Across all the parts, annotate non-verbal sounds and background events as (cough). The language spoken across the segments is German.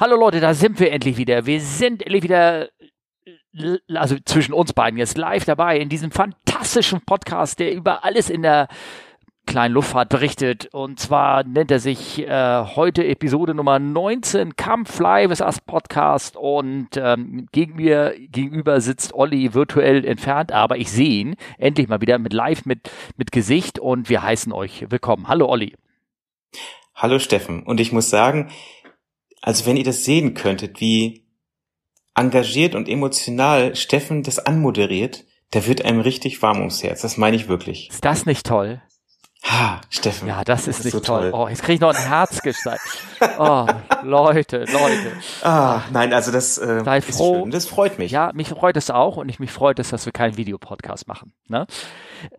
Hallo Leute, da sind wir endlich wieder. Wir sind endlich wieder, also zwischen uns beiden jetzt live dabei in diesem fantastischen Podcast, der über alles in der kleinen Luftfahrt berichtet. Und zwar nennt er sich äh, heute Episode Nummer 19, Come Fly with Us Podcast. Und ähm, gegen mir gegenüber sitzt Olli virtuell entfernt, aber ich sehe ihn endlich mal wieder mit live mit, mit Gesicht und wir heißen euch willkommen. Hallo Olli. Hallo Steffen. Und ich muss sagen, also wenn ihr das sehen könntet, wie engagiert und emotional Steffen das anmoderiert, da wird einem richtig warm ums Herz. Das meine ich wirklich. Ist das nicht toll? Ha, Steffen. Ja, das ist das nicht so toll. toll. Oh, jetzt kriege ich noch ein Herz gezeigt. (laughs) Oh, Leute, Leute. Ah, nein, also das äh, Sei ist froh. schön. Das freut mich. Ja, mich freut es auch und ich mich freut es, dass wir keinen Videopodcast machen. Ne?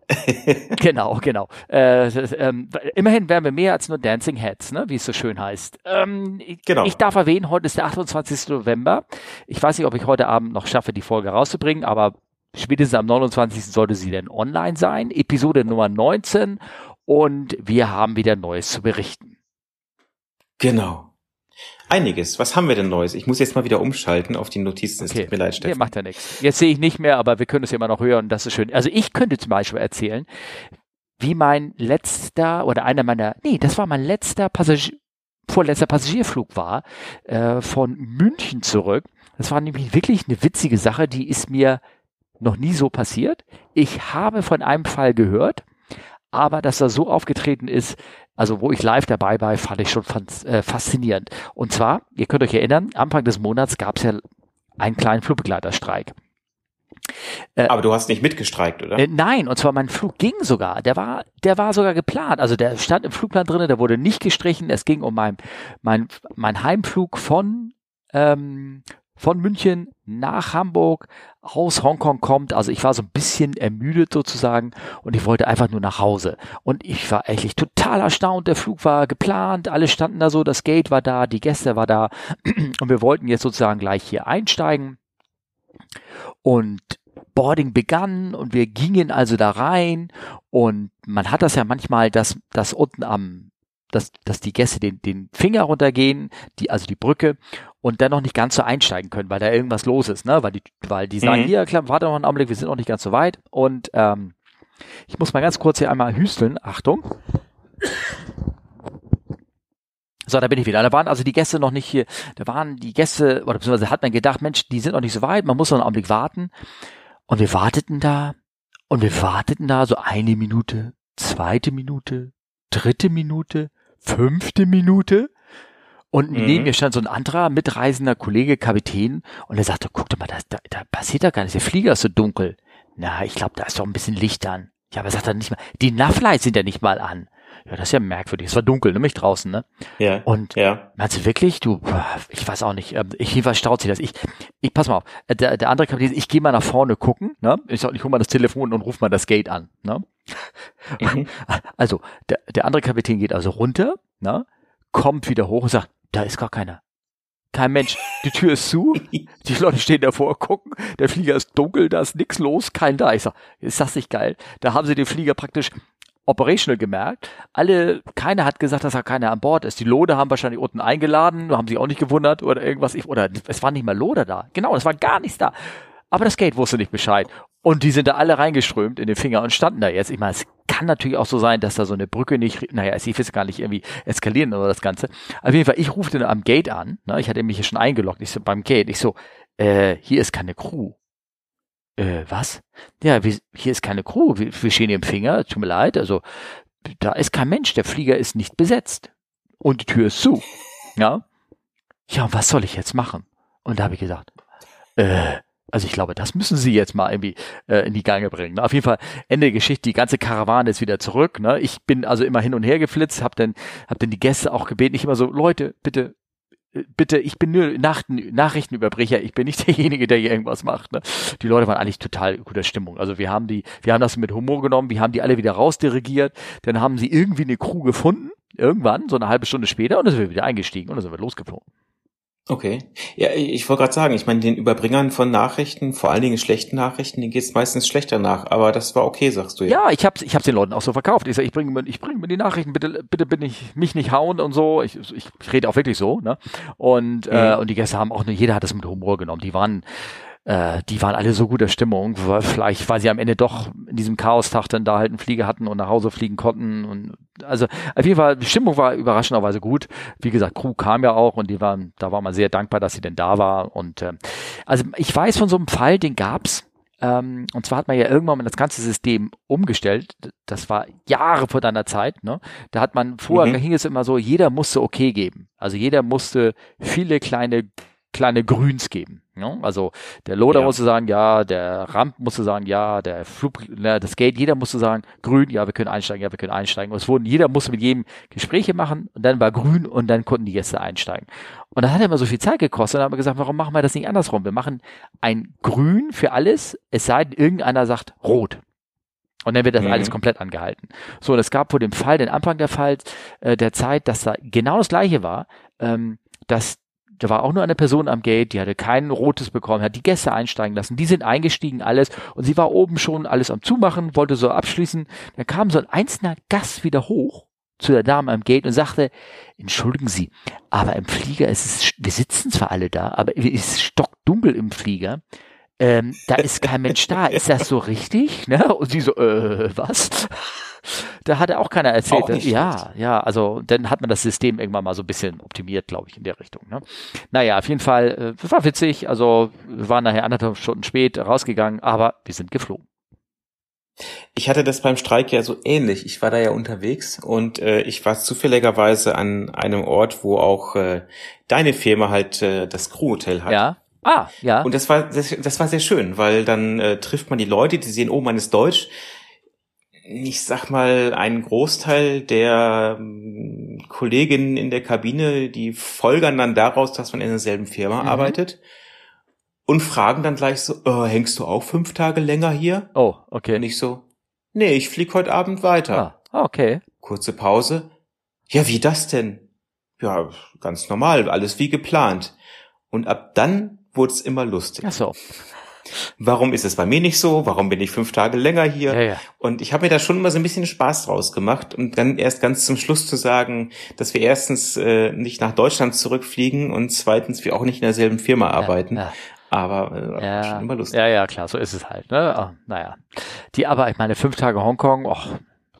(laughs) genau, genau. Äh, ähm, immerhin wären wir mehr als nur Dancing Heads, ne? wie es so schön heißt. Ähm, genau. Ich darf erwähnen, heute ist der 28. November. Ich weiß nicht, ob ich heute Abend noch schaffe, die Folge rauszubringen, aber spätestens am 29. sollte sie dann online sein. Episode Nummer 19 und wir haben wieder Neues zu berichten. Genau. Einiges. Was haben wir denn Neues? Ich muss jetzt mal wieder umschalten auf die Notizen. Okay. Es tut mir leid, Steffen. Nee, macht ja nichts. Jetzt sehe ich nicht mehr, aber wir können es ja immer noch hören. Das ist schön. Also ich könnte zum Beispiel erzählen, wie mein letzter oder einer meiner, nee, das war mein letzter Passagier, vorletzter Passagierflug war, äh, von München zurück. Das war nämlich wirklich eine witzige Sache, die ist mir noch nie so passiert. Ich habe von einem Fall gehört, aber dass er so aufgetreten ist, also wo ich live dabei war, fand ich schon äh, faszinierend. Und zwar, ihr könnt euch erinnern, Anfang des Monats gab es ja einen kleinen Flugbegleiterstreik. Äh, aber du hast nicht mitgestreikt, oder? Äh, nein, und zwar mein Flug ging sogar. Der war, der war sogar geplant. Also der stand im Flugplan drinne, der wurde nicht gestrichen. Es ging um mein, mein, mein Heimflug von ähm, von München nach Hamburg aus Hongkong kommt. Also ich war so ein bisschen ermüdet sozusagen und ich wollte einfach nur nach Hause. Und ich war eigentlich total erstaunt. Der Flug war geplant, alle standen da so, das Gate war da, die Gäste war da (clears throat) und wir wollten jetzt sozusagen gleich hier einsteigen. Und Boarding begann und wir gingen also da rein und man hat das ja manchmal, dass, dass unten am dass, dass die Gäste den, den Finger runtergehen, die, also die Brücke, und dann noch nicht ganz so einsteigen können, weil da irgendwas los ist, ne? Weil die, weil die sagen, mhm. hier, klar, warte noch einen Augenblick, wir sind noch nicht ganz so weit. Und ähm, ich muss mal ganz kurz hier einmal hüsteln. Achtung. So, da bin ich wieder. Da waren also die Gäste noch nicht hier, da waren die Gäste, oder beziehungsweise hat man gedacht, Mensch, die sind noch nicht so weit, man muss noch einen Augenblick warten. Und wir warteten da, und wir warteten da so eine Minute, zweite Minute, dritte Minute, fünfte Minute. Und mhm. neben mir stand so ein anderer mitreisender Kollege, Kapitän, und er sagte, guck doch mal, da, da, da passiert da gar nichts, der Flieger ist so dunkel. Na, ich glaube, da ist doch ein bisschen Licht an. Ja, aber sagt er nicht mal, die Navlights sind ja nicht mal an. Ja, das ist ja merkwürdig. Es war dunkel, nämlich draußen, ne? Ja. Und ja. meinst du wirklich? Du, ich weiß auch nicht. Ähm, ich jedenfalls staut sich das. Ich, ich pass mal auf. Äh, der, der andere Kapitän, ich gehe mal nach vorne gucken, ne? Ich sag, ich hol mal das Telefon und ruf mal das Gate an, ne? Mhm. (laughs) Also, der, der andere Kapitän geht also runter, ne? Kommt wieder hoch und sagt, da ist gar keiner. Kein Mensch. Die Tür ist zu. (laughs) Die Leute stehen davor, gucken. Der Flieger ist dunkel, da ist nichts los, kein da. Ich sag, ist das nicht geil? Da haben sie den Flieger praktisch operational gemerkt. Alle, keiner hat gesagt, dass da keiner an Bord ist. Die Lode haben wahrscheinlich unten eingeladen, haben sich auch nicht gewundert oder irgendwas. Oder es war nicht mal Lode da. Genau, es war gar nichts da. Aber das Gate wusste nicht Bescheid. Und die sind da alle reingeströmt in den Finger und standen da jetzt. Ich meine, es kann natürlich auch so sein, dass da so eine Brücke nicht, naja, ich will gar nicht irgendwie eskalieren oder das Ganze. Auf jeden Fall, ich rufte am Gate an. Ne? Ich hatte mich hier schon eingeloggt. Ich so, beim Gate. Ich so, äh, hier ist keine Crew. Äh, was? Ja, wir, hier ist keine Crew. Wir, wir stehen hier im Finger. Tut mir leid. Also, da ist kein Mensch. Der Flieger ist nicht besetzt. Und die Tür ist zu. Ja. Ja, und was soll ich jetzt machen? Und da habe ich gesagt, äh, also ich glaube, das müssen sie jetzt mal irgendwie äh, in die Gange bringen. Ne? Auf jeden Fall Ende der Geschichte. Die ganze Karawane ist wieder zurück. Ne? Ich bin also immer hin und her geflitzt, habe dann hab dann die Gäste auch gebeten. Ich immer so Leute, bitte bitte, ich bin nur Nach Nachrichtenüberbrecher, ich bin nicht (laughs) derjenige, der hier irgendwas macht. Ne? Die Leute waren eigentlich total guter Stimmung. Also wir haben die, wir haben das mit Humor genommen, wir haben die alle wieder rausdirigiert, dann haben sie irgendwie eine Crew gefunden, irgendwann, so eine halbe Stunde später, und dann sind wir wieder eingestiegen und dann sind wir losgeflogen. Okay. Ja, ich wollte gerade sagen, ich meine, den Überbringern von Nachrichten, vor allen Dingen schlechten Nachrichten, denen geht es meistens schlechter nach. Aber das war okay, sagst du ja. Ja, ich hab's, ich hab's den Leuten auch so verkauft. Ich sag, ich bringe mir, ich bringe mir die Nachrichten, bitte, bitte bin ich mich nicht hauen und so. Ich, ich, ich rede auch wirklich so, ne? Und mhm. äh, und die Gäste haben auch, jeder hat das mit Humor genommen. Die waren äh, die waren alle so guter Stimmung, weil vielleicht, weil sie am Ende doch in diesem Chaostag dann da halt einen Flieger hatten und nach Hause fliegen konnten und also auf jeden Fall, die Stimmung war überraschenderweise gut. Wie gesagt, Crew kam ja auch und die waren, da war man sehr dankbar, dass sie denn da war und äh, also ich weiß von so einem Fall, den gab's ähm, und zwar hat man ja irgendwann mal das ganze System umgestellt. Das war Jahre vor deiner Zeit. Ne? Da hat man vorher, mhm. hing es immer so, jeder musste okay geben. Also jeder musste viele kleine kleine Grüns geben. Ne? Also der Loader ja. musste sagen, ja, der Ramp musste sagen, ja, der Flug, ne, das Gate, jeder musste sagen, grün, ja, wir können einsteigen, ja, wir können einsteigen. Und es wurden, jeder musste mit jedem Gespräche machen und dann war grün und dann konnten die Gäste einsteigen. Und das hat immer so viel Zeit gekostet. Dann haben wir gesagt, warum machen wir das nicht andersrum? Wir machen ein Grün für alles, es sei denn, irgendeiner sagt rot. Und dann wird das mhm. alles komplett angehalten. So, und es gab vor dem Fall, den Anfang der Fall, äh, der Zeit, dass da genau das gleiche war, ähm, dass da war auch nur eine Person am Gate, die hatte kein rotes bekommen, hat die Gäste einsteigen lassen. Die sind eingestiegen, alles. Und sie war oben schon alles am Zumachen, wollte so abschließen. Dann kam so ein einzelner Gast wieder hoch zu der Dame am Gate und sagte, entschuldigen Sie, aber im Flieger ist es, wir sitzen zwar alle da, aber es ist stockdunkel im Flieger. Ähm, da ist kein Mensch da. Ist das so richtig? Ne? Und sie so, äh, was? (laughs) da hatte auch keiner erzählt. Auch ja, schlecht. ja, also dann hat man das System irgendwann mal so ein bisschen optimiert, glaube ich, in der Richtung. Ne? Naja, auf jeden Fall, äh, war witzig. Also wir waren nachher anderthalb Stunden spät rausgegangen, aber wir sind geflogen. Ich hatte das beim Streik ja so ähnlich. Ich war da ja unterwegs und äh, ich war zufälligerweise an einem Ort, wo auch äh, deine Firma halt äh, das Crewhotel hat. Ja. Ah, ja. Und das war das, das war sehr schön, weil dann äh, trifft man die Leute, die sehen, oh, man ist deutsch ich sag mal, ein Großteil der ähm, Kolleginnen in der Kabine, die folgern dann daraus, dass man in derselben Firma mhm. arbeitet und fragen dann gleich so, äh, hängst du auch fünf Tage länger hier? Oh, okay. Und ich so, nee, ich flieg heute Abend weiter. Ah, okay. Kurze Pause. Ja, wie das denn? Ja, ganz normal, alles wie geplant. Und ab dann wurde es immer lustig. Ach so. Warum ist es bei mir nicht so? Warum bin ich fünf Tage länger hier? Ja, ja. Und ich habe mir da schon immer so ein bisschen Spaß draus gemacht und dann erst ganz zum Schluss zu sagen, dass wir erstens äh, nicht nach Deutschland zurückfliegen und zweitens wir auch nicht in derselben Firma arbeiten. Ja, aber äh, ja, schon immer lustig. Ja, ja, klar, so ist es halt. Ne? Oh, naja. Die aber, ich meine, fünf Tage Hongkong, och,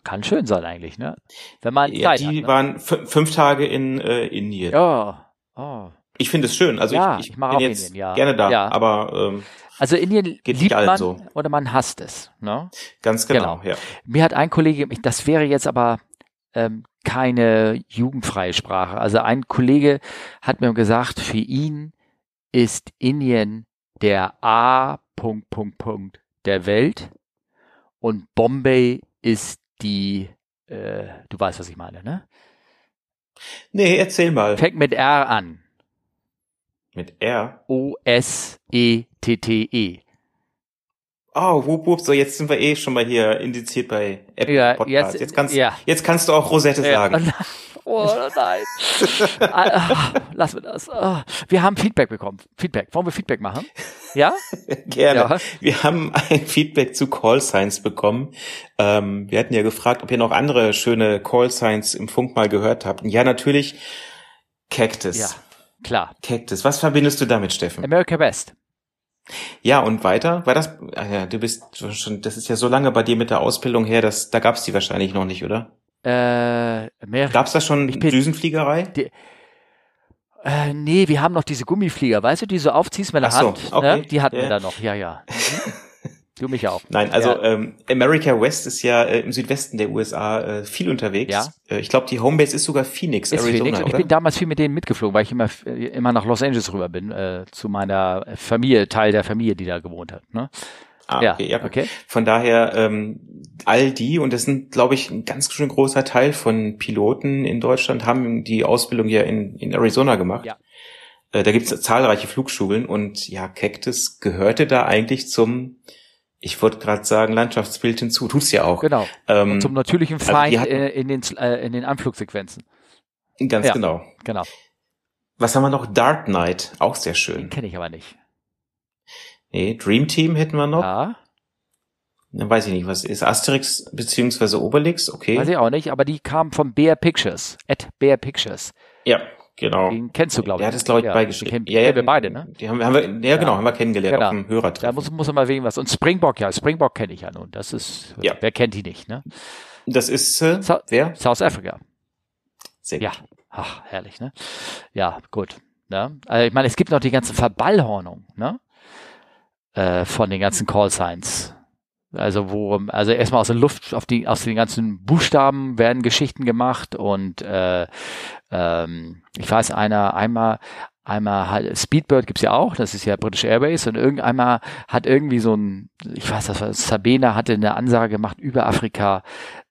kann schön sein eigentlich, ne? Wenn man ja, Zeit die hat, ne? waren fünf Tage in äh, Indien. Ja. Oh. Ich finde es schön. Also ja, ich, ich, ich bin jetzt Indien, ja. gerne da, ja. aber ähm, also Indien Geht liebt man so. oder man hasst es. Ne? Ganz genau, genau, ja. Mir hat ein Kollege, das wäre jetzt aber ähm, keine jugendfreie Sprache. Also ein Kollege hat mir gesagt, für ihn ist Indien der A. Punkt, Punkt, Punkt der Welt und Bombay ist die, äh, du weißt, was ich meine, ne? Nee, erzähl mal. Fängt mit R an. Mit R? O-S-E-T-T-E. Oh, wup, wup, so jetzt sind wir eh schon mal hier indiziert bei Apple ja, Podcast. Jetzt, jetzt, kannst, ja. jetzt kannst du auch Rosette ja. sagen. (laughs) Oh nein. Ah, lass mir das. Ah, wir haben Feedback bekommen. Feedback. Wollen wir Feedback machen? Ja? (laughs) Gerne. Ja. Wir haben ein Feedback zu Call Signs bekommen. Ähm, wir hatten ja gefragt, ob ihr noch andere schöne Call Signs im Funk mal gehört habt. ja, natürlich Cactus. Ja. Klar. Cactus. Was verbindest du damit, Steffen? America Best. Ja, und weiter? War das, ach ja, du bist schon, das ist ja so lange bei dir mit der Ausbildung her, dass, da gab's die wahrscheinlich noch nicht, oder? Äh, mehr. Gab's da schon bin, Düsenfliegerei? Die, äh, nee, wir haben noch diese Gummiflieger, weißt du, die so aufziehst mit der Hand. So, okay. ne? Die hatten yeah. wir da noch, ja, ja. (laughs) Du mich auch. Nein, also ja. ähm, America West ist ja äh, im Südwesten der USA äh, viel unterwegs. Ja. Äh, ich glaube, die Homebase ist sogar Phoenix, ist Arizona. Phoenix. Und ich bin damals viel mit denen mitgeflogen, weil ich immer äh, immer nach Los Angeles rüber bin, äh, zu meiner Familie, Teil der Familie, die da gewohnt hat. Ne? Ah, okay, ja, okay. Von daher ähm, all die, und das sind, glaube ich, ein ganz schön großer Teil von Piloten in Deutschland, haben die Ausbildung ja in, in Arizona gemacht. Ja. Äh, da gibt es zahlreiche Flugschulen und ja, Cactus gehörte da eigentlich zum ich wollte gerade sagen, Landschaftsbild hinzu. Tut's ja auch. Genau. Ähm, zum natürlichen also Feind hatten, in, den, äh, in den Anflugsequenzen. Ganz ja, genau. Genau. Was haben wir noch? Dark Knight, auch sehr schön. Kenne ich aber nicht. Nee, Dream Team hätten wir noch. Ja, Dann weiß ich nicht, was ist Asterix beziehungsweise Obelix, okay. weiß ich auch nicht, aber die kam von Bear Pictures. At Bear Pictures. Ja, genau. Den kennst du, glaube ich. Der hat es, glaube ich, ja, beigeschrieben. Den kennen, ja, wir beide, ne? Die haben, haben wir, ja, genau, haben wir kennengelernt Genau. auf dem Da Hörertreffen. muss, muss immer wegen was. Und Springbok, ja, Springbok kenne ich ja nun. Das ist, Ja. wer kennt die nicht, ne? Das ist, äh, So- wer? South Africa. Sehr Ja. gut. Ach, herrlich, ne? Ja, gut. Ne? Also ich meine, es gibt noch die ganze Verballhornung, ne? Äh, von den ganzen Callsigns. Also wo, also erstmal aus der Luft, auf die, aus den ganzen Buchstaben werden Geschichten gemacht und äh, ähm, ich weiß, einer, einmal, einmal Speedbird gibt's ja auch, das ist ja British Airways und irgendeinmal hat irgendwie so ein, ich weiß, das war Sabena hatte eine Ansage gemacht über Afrika,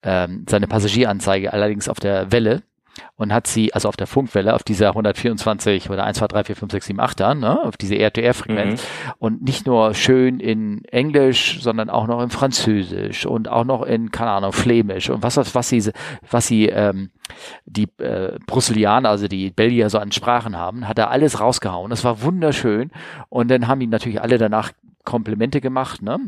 ähm, seine Passagieranzeige, allerdings auf der Welle und hat sie, also auf der Funkwelle, auf dieser 124 oder 1, 2, 3, 4, 5, 6, 7, 8 er ne, auf diese R-to-R-Frequenz und nicht nur schön in Englisch, sondern auch noch in Französisch und auch noch in, keine Ahnung, Flämisch und was, was, was sie, was sie, ähm, die äh, Brasilianer, also die Belgier so an Sprachen haben, hat er alles rausgehauen. Das war wunderschön. Und dann haben ihn natürlich alle danach Komplimente gemacht, ne?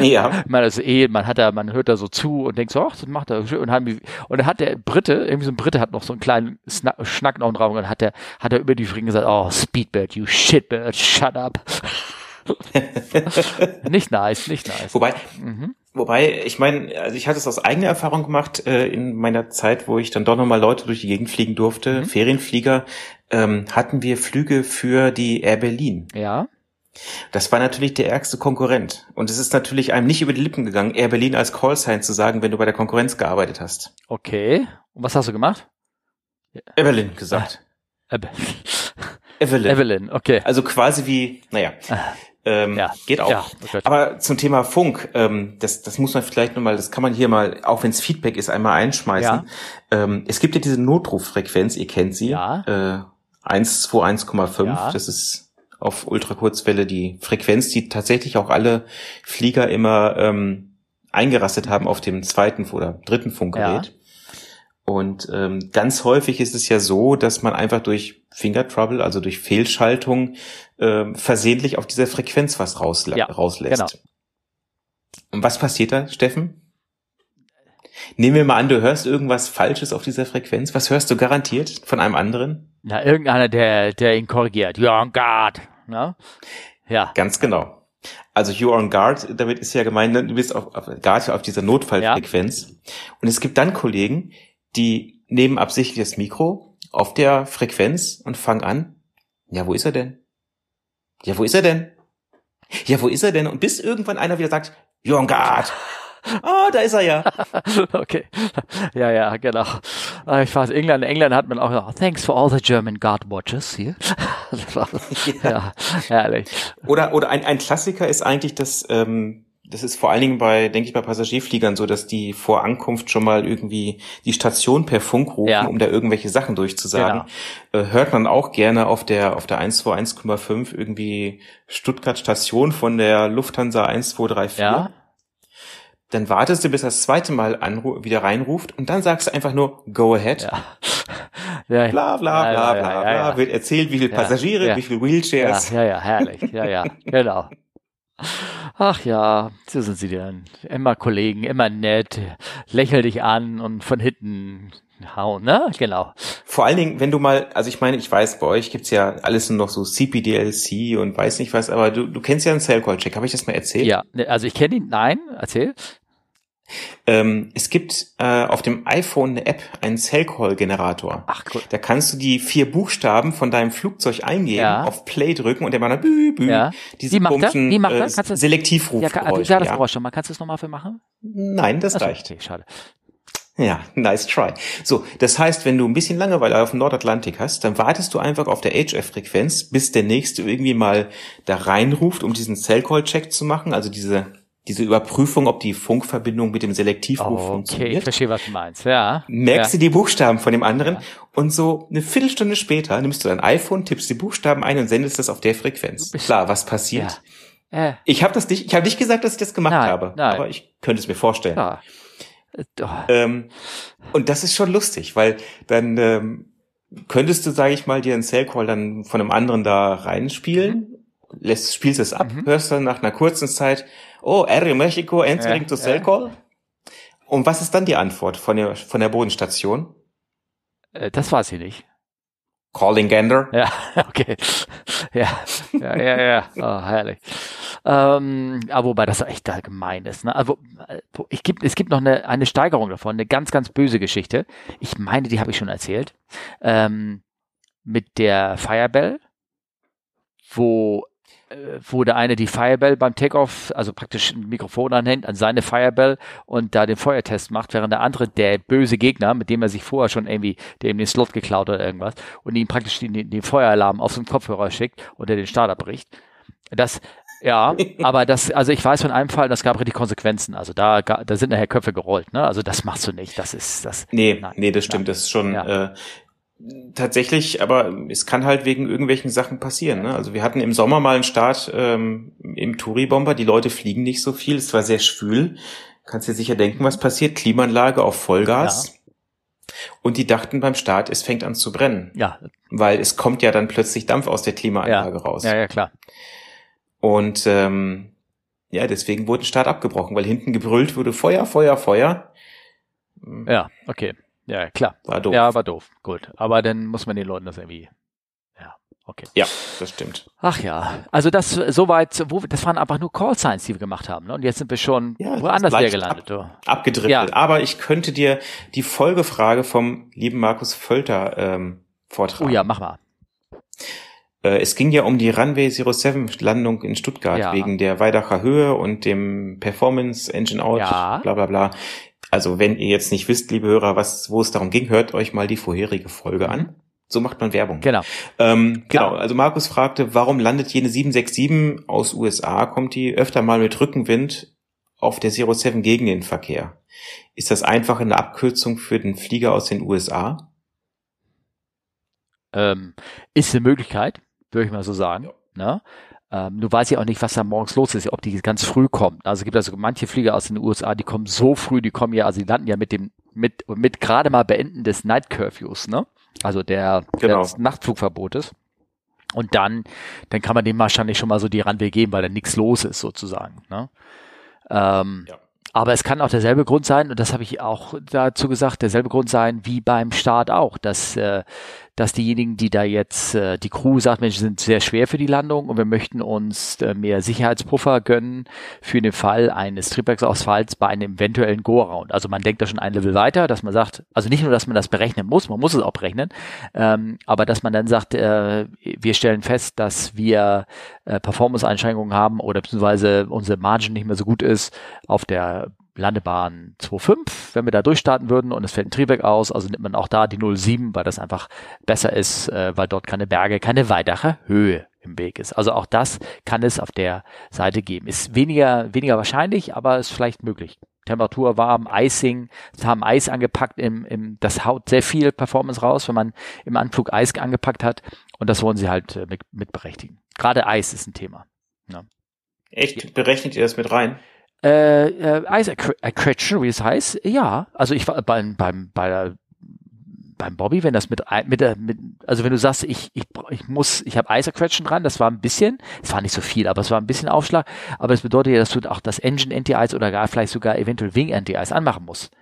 Ja. Ich meine, das ist eh, man hat da, man hört da so zu und denkt so, ach, das macht er schön. Und, haben, die- und dann hat der Brite, irgendwie so ein Brite hat noch so einen kleinen Sna Schnack noch drauf und dann hat er, hat er über die Fringen gesagt, oh, Speedbird, you shitbird, shut up. (laughs) nicht nice, nicht nice. Wobei, Mhm. wobei, ich meine, also ich hatte es aus eigener Erfahrung gemacht äh, in meiner Zeit, wo ich dann doch nochmal Leute durch die Gegend fliegen durfte, Mhm. Ferienflieger, ähm, hatten wir Flüge für die Air Berlin. Ja, Das war natürlich der ärgste Konkurrent. Und es ist natürlich einem nicht über die Lippen gegangen, Air Berlin als Callsign zu sagen, wenn du bei der Konkurrenz gearbeitet hast. okay. Und was hast du gemacht? (laughs) Evelyn gesagt. Eb Evelyn. Evelyn, okay. Also quasi wie, naja, ähm, Ja. geht auch. Ja, oh. Aber zum Thema Funk, ähm, das, das muss man vielleicht nochmal, das kann man hier mal, auch wenn es Feedback ist, einmal einschmeißen. Ähm, es gibt ja diese Notruffrequenz, ihr kennt sie, Ja. äh, 121,5, Ja. das ist auf Ultrakurzwelle die Frequenz, die tatsächlich auch alle Flieger immer ähm, eingerastet haben auf dem zweiten oder dritten Funkgerät. Und ähm, ganz häufig ist es ja so, dass man einfach durch Finger Trouble, also durch Fehlschaltung, ähm, versehentlich auf dieser Frequenz was rausla Ja, rauslässt. genau. Und was passiert da, Steffen? Nehmen wir mal an, du hörst irgendwas Falsches auf dieser Frequenz. Was hörst du garantiert von einem anderen? Na, irgendeiner, der, der ihn korrigiert. You're on guard. Ne? Ja. Ganz genau. Also you're on guard, damit ist ja gemeint, du bist auf, auf guard auf dieser Notfallfrequenz. Und es gibt dann Kollegen, die nehmen absichtlich das Mikro auf der Frequenz und fangen an. Ja, wo ist er denn? Ja, wo ist er denn? Ja, wo ist er denn? Und bis irgendwann einer wieder sagt, you're on guard. (laughs) Ah, da ist er ja. (laughs) Okay. Ja, ja, genau. Ah, Ich weiß, England, England hat man auch gesagt, thanks for all the German guard watches hier. War, (laughs) ja, herrlich. Oder, oder ein, ein Klassiker ist eigentlich, dass, ähm, das ist vor allen Dingen bei, denke ich, bei Passagierfliegern so, dass die vor Ankunft schon mal irgendwie die Station per Funk rufen, Ja. um da irgendwelche Sachen durchzusagen. Äh, hört man auch gerne auf der, auf der 121,5 irgendwie Stuttgart Station von der Lufthansa 1234. Ja, Dann wartest du, bis das zweite Mal wieder reinruft und dann sagst du einfach nur, go ahead. ja. ja Bla, bla, Ja, bla, ja, bla, ja, bla, wird erzählt, wie viele Passagiere, wie viele Wheelchairs. ja, ja, herrlich. Ja, ja, genau. Ach ja, so sind sie dann. Immer Kollegen, immer nett, lächel dich an und von hinten hauen, ne? Genau. Vor allen Dingen, wenn du mal, also ich meine, ich weiß, bei euch gibt's ja alles nur noch so CPDLC und weiß nicht was, aber du, du kennst ja einen Cell-Call-Check. Habe ich das mal erzählt? Ja, ne, also ich kenne ihn, nein, erzähl. Ähm, es gibt äh, auf dem iPhone eine App, einen Cell-Call-Generator. Ach gut. Da kannst du die vier Buchstaben von deinem Flugzeug eingeben, Ja. auf Play drücken und der macht dann bü, bü, Ja. diese Wie macht komischen Wie macht äh, du- Selektivrufgeräusche. Ja, kann, ich sah das ja. Geräusch schon mal. Kannst du es nochmal für machen? Nein, das Achso, reicht. okay, schade. Ja, nice try. So, das heißt, wenn du ein bisschen Langeweile auf dem Nordatlantik hast, dann wartest du einfach auf der HF-Frequenz, bis der nächste irgendwie mal da reinruft, um diesen Cell-Call-Check zu machen, also diese, diese Überprüfung, ob die Funkverbindung mit dem Selektivruf Okay, ich funktioniert. verstehe, was du meinst. Ja. Merkst ja. du die Buchstaben von dem anderen Ja. und so eine Viertelstunde später nimmst du dein iPhone, tippst die Buchstaben ein und sendest das auf der Frequenz. Klar, was passiert? Ja. Äh, Ich habe das nicht, ich habe nicht gesagt, dass ich das gemacht Nein, habe, nein. aber ich könnte es mir vorstellen. ja. Äh, oh, Ähm, und das ist schon lustig, weil dann ähm, könntest du, sage ich mal, dir einen Cell-Call dann von einem anderen da reinspielen? Lässt, spielst es ab, mhm. hörst dann nach einer kurzen Zeit, oh, Aero Mexico entering ja, to Cell-Call? Ja. Und was ist dann die Antwort von der, von der Bodenstation? Äh, das weiß ich nicht. Calling Gander. Ja, (laughs) okay. Ja, ja, ja, ja. Oh, herrlich. Ähm, aber wobei das echt gemein ist. Ne? Also äh, ich gibt, es gibt noch eine, eine Steigerung davon, eine ganz, ganz böse Geschichte. Ich meine, die habe ich schon erzählt. Ähm, mit der Firebell, wo wo der eine die Firebell beim Takeoff, also praktisch ein Mikrofon anhängt an seine Firebell und da den Feuertest macht, während der andere, der böse Gegner, mit dem er sich vorher schon irgendwie, dem den Slot geklaut oder irgendwas, und ihm praktisch den, den Feueralarm auf einen Kopfhörer schickt und er den Starter bricht. Das, ja, (laughs) aber das, also ich weiß von einem Fall, das gab richtig Konsequenzen. Also da, da sind nachher Köpfe gerollt, ne? Also das machst du nicht. Das ist das. Nee, nein, nee, das stimmt. Nein. Das ist schon. Ja. Äh, tatsächlich, aber es kann halt wegen irgendwelchen Sachen passieren. Ne? Also wir hatten im Sommer mal einen Start ähm, im Touri-Bomber, die Leute fliegen nicht so viel, es war sehr schwül. Kannst dir sicher denken, was passiert. Klimaanlage auf Vollgas. Ja. Und die dachten beim Start, es fängt an zu brennen. Ja. Weil es kommt ja dann plötzlich Dampf aus der Klimaanlage ja. raus. Ja, ja, klar. Und ähm, ja, deswegen wurde der Start abgebrochen, weil hinten gebrüllt wurde Feuer, Feuer, Feuer. Ja, okay. Ja, klar. War doof. Ja, war doof. Gut. Aber dann muss man den Leuten das irgendwie. Ja, okay. Ja, das stimmt. Ach ja. Also das soweit, wo das waren einfach nur Call Signs, die wir gemacht haben. Ne? Und jetzt sind wir schon ja, woanders wieder gelandet. Ab, abgedriftet. Ja. Aber ich könnte dir die Folgefrage vom lieben Markus Völter ähm, vortragen. Oh ja, mach mal. Äh, es ging ja um die Runway 07 Landung in Stuttgart ja. wegen der Weidacher Höhe und dem Performance Engine Out, ja. bla bla bla. Also wenn ihr jetzt nicht wisst, liebe Hörer, was, wo es darum ging, hört euch mal die vorherige Folge an. So macht man Werbung. Genau. Ähm, genau. Also Markus fragte, warum landet jene 767 aus USA, kommt die öfter mal mit Rückenwind auf der 07 gegen den Verkehr? Ist das einfach eine Abkürzung für den Flieger aus den USA? Ähm, ist eine Möglichkeit, würde ich mal so sagen. Ja. Ähm, du weißt ja auch nicht, was da morgens los ist, ob die ganz früh kommen. Also es gibt also manche Flieger aus den USA, die kommen so früh, die kommen ja, also die landen ja mit dem, mit, mit gerade mal Beenden des Night Curfews, ne? Also der, genau. des Nachtflugverbotes. Und dann, dann kann man dem wahrscheinlich schon mal so die Randweg geben, weil da nichts los ist, sozusagen. Ne? Ähm, ja. Aber es kann auch derselbe Grund sein, und das habe ich auch dazu gesagt, derselbe Grund sein wie beim Start auch, dass äh, dass diejenigen, die da jetzt, äh, die Crew sagt, Mensch, sind sehr schwer für die Landung und wir möchten uns äh, mehr Sicherheitspuffer gönnen für den Fall eines Triebwerksausfalls bei einem eventuellen Go-Around. Also man denkt da schon ein Level weiter, dass man sagt, also nicht nur, dass man das berechnen muss, man muss es auch berechnen, ähm, aber dass man dann sagt, äh, wir stellen fest, dass wir äh, Performance-Einschränkungen haben oder beziehungsweise unsere Margin nicht mehr so gut ist auf der Landebahn 2.5, wenn wir da durchstarten würden und es fällt ein Triebwerk aus, also nimmt man auch da die 0.7, weil das einfach besser ist, äh, weil dort keine Berge, keine weitere Höhe im Weg ist. Also auch das kann es auf der Seite geben. Ist weniger, weniger wahrscheinlich, aber ist vielleicht möglich. Temperatur warm, Icing, haben Eis angepackt, im, im, das haut sehr viel Performance raus, wenn man im Anflug Eis angepackt hat und das wollen sie halt äh, mit, mit berechtigen. Gerade Eis ist ein Thema. Ja. Echt? Berechnet ihr das mit rein? Äh, äh, Isaac Accretion, wie es heißt, ja. Also ich war beim, beim, bei beim Bobby, wenn das mit, mit, mit also wenn du sagst, ich, ich, ich muss, ich habe Accretion dran, das war ein bisschen, es war nicht so viel, aber es war ein bisschen Aufschlag, aber es bedeutet ja, dass du auch das Engine Anti-Ice oder gar vielleicht sogar eventuell Wing Anti-Ice anmachen musst.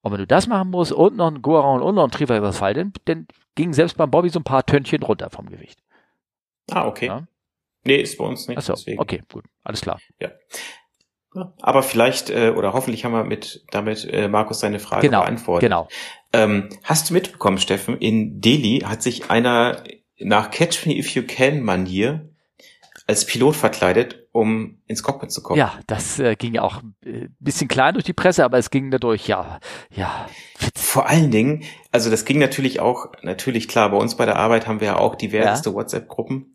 Und wenn du das machen musst und noch ein Go-Around und noch ein Triebwerksfall, dann, dann ging selbst beim Bobby so ein paar Tönnchen runter vom Gewicht. Ah, okay. Ja? Nee, ist bei uns nicht. Achso, okay, gut, alles klar. Ja. Aber vielleicht äh, oder hoffentlich haben wir mit damit äh, Markus seine Frage genau, beantwortet. Genau. Ähm, hast du mitbekommen, Steffen? In Delhi hat sich einer nach Catch Me If You Can Manier als Pilot verkleidet, um ins Cockpit zu kommen. Ja, das äh, ging ja auch äh, bisschen klein durch die Presse, aber es ging dadurch, ja, ja. Vor allen Dingen, also das ging natürlich auch, natürlich klar, bei uns bei der Arbeit haben wir ja auch diverseste ja. WhatsApp-Gruppen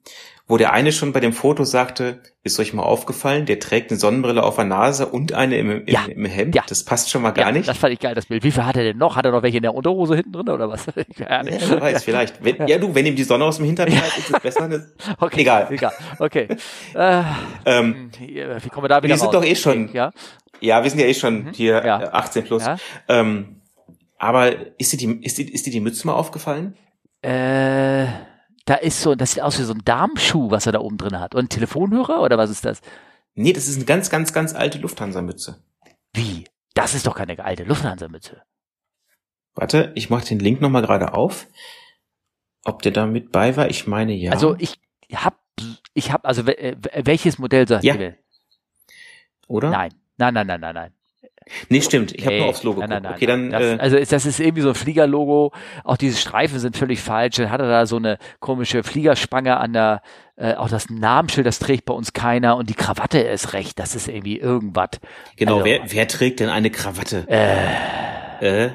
wo der eine schon bei dem Foto sagte, ist euch mal aufgefallen, der trägt eine Sonnenbrille auf der Nase und eine im, im, ja. im Hemd. Ja. Das passt schon mal gar ja, nicht. Das fand ich geil, das Bild. Wie viel hat er denn noch? Hat er noch welche in der Unterhose hinten drin oder was? (laughs) ja, wer weiß, vielleicht. Wenn, ja, du, wenn ihm die Sonne aus dem Hintern bleibt, ist es besser. Ne? (laughs) okay, egal. Egal. Okay. (laughs) Äh, ähm, wie kommen wir da wieder Wir sind raus? doch eh schon, okay, ja? ja, wir sind ja eh schon mhm. hier ja. 18 plus. Ja? Ähm, aber ist dir die, ist dir, ist dir die Mütze mal aufgefallen? Äh, da ist so, das sieht aus wie so ein Darmschuh, was er da oben drin hat. Und ein Telefonhörer oder was ist das? Nee, das ist eine ganz, ganz, ganz alte Lufthansa-Mütze. Wie? Das ist doch keine alte Lufthansa-Mütze. Warte, ich mach den Link nochmal gerade auf. Ob der da mit bei war? Ich meine ja. Also ich hab, ich hab, also welches Modell sagt ja. ihr denn? Oder? Nein, nein, nein, nein, nein, nein. Nee, stimmt. Ich habe Nee, nur aufs Logo nein, nein, geguckt. nein, Okay, dann das, äh, also ist, das ist irgendwie so ein Fliegerlogo. Auch diese Streifen sind völlig falsch. Dann hat er da so eine komische Fliegerspange an der, äh, auch das Namensschild, das trägt bei uns keiner und die Krawatte ist recht. Das ist irgendwie irgendwas. genau. also- wer, wer trägt denn eine Krawatte? Äh, Äh,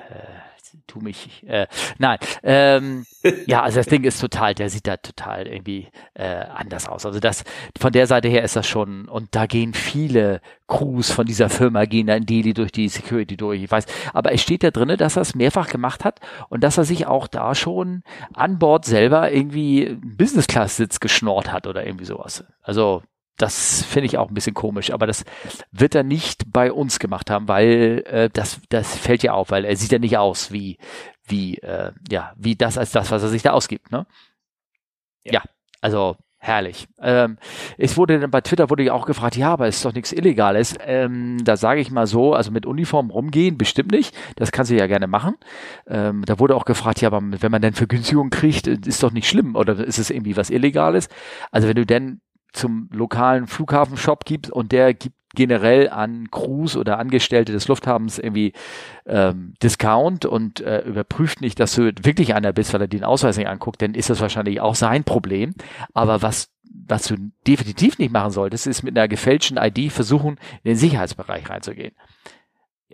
tu mich. Äh, nein. Ähm, ja, also das Ding ist total, der sieht da total irgendwie äh, anders aus. Also das von der Seite her ist das schon und da gehen viele Crews von dieser Firma gehen da in Delhi durch die Security durch. Ich weiß, aber es steht da drinne, dass er es mehrfach gemacht hat und dass er sich auch da schon an Bord selber irgendwie einen Business Class Sitz geschnort hat oder irgendwie sowas. Also das finde ich auch ein bisschen komisch, aber das wird er nicht bei uns gemacht haben, weil äh, das das fällt ja auf, weil er sieht ja nicht aus wie wie äh, ja wie das als das, was er sich da ausgibt, ne? Ja, Ja. also herrlich. Ähm, es wurde dann bei Twitter wurde ja auch gefragt, ja, aber es ist doch nichts Illegales. Ähm, da sage ich mal so, also mit Uniform rumgehen bestimmt nicht. Das kannst du ja gerne machen. Ähm, da wurde auch gefragt, ja, aber wenn man denn Vergünstigung kriegt, ist doch nicht schlimm oder ist es irgendwie was Illegales? Also wenn du denn zum lokalen Flughafenshop gibst und der gibt generell an Crews oder Angestellte des Lufthafens irgendwie ähm, Discount und äh, überprüft nicht, dass du wirklich einer bist, weil er den Ausweis nicht anguckt, dann ist das wahrscheinlich auch sein Problem. Aber was was du definitiv nicht machen solltest, ist mit einer gefälschten ID versuchen, in den Sicherheitsbereich reinzugehen.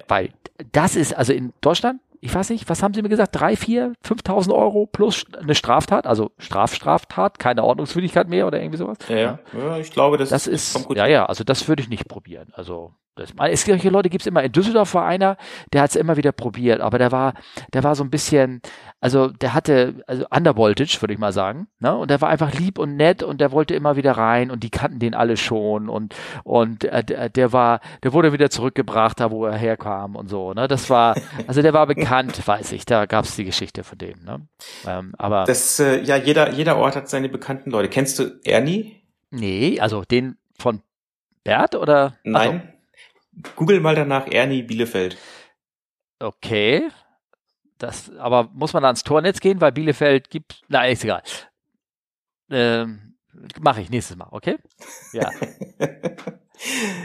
Weil das ist, also in Deutschland, ich weiß nicht, was haben Sie mir gesagt, drei, vier, 5.000 Euro plus eine Straftat, also Strafstraftat, keine Ordnungswidrigkeit mehr oder irgendwie sowas. ja, ja, ich glaube, das, Das ist, gut ja, ja, also das würde ich nicht probieren. Also, das, es, solche Leute gibt's immer. In Düsseldorf war einer, der hat's immer wieder probiert, aber der war, der war so ein bisschen, also der hatte, also Undervoltage, würde ich mal sagen, ne? Und der war einfach lieb und nett und der wollte immer wieder rein und die kannten den alle schon und, und äh, der, der war, der wurde wieder zurückgebracht, da wo er herkam und so, ne? Das war, (laughs) also der war bekannt, weiß ich, da gab's die Geschichte von dem, ne? Ähm, aber, Das, äh, ja, jeder, jeder Ort hat seine bekannten Leute. Kennst du Ernie? nee, also den von Bert oder? Nein. Google mal danach Ernie Bielefeld. Okay. Das, aber muss man da ans Tornetz gehen, weil Bielefeld gibt. Na, ist egal. Ähm, Mache ich nächstes Mal, okay? Ja. (laughs)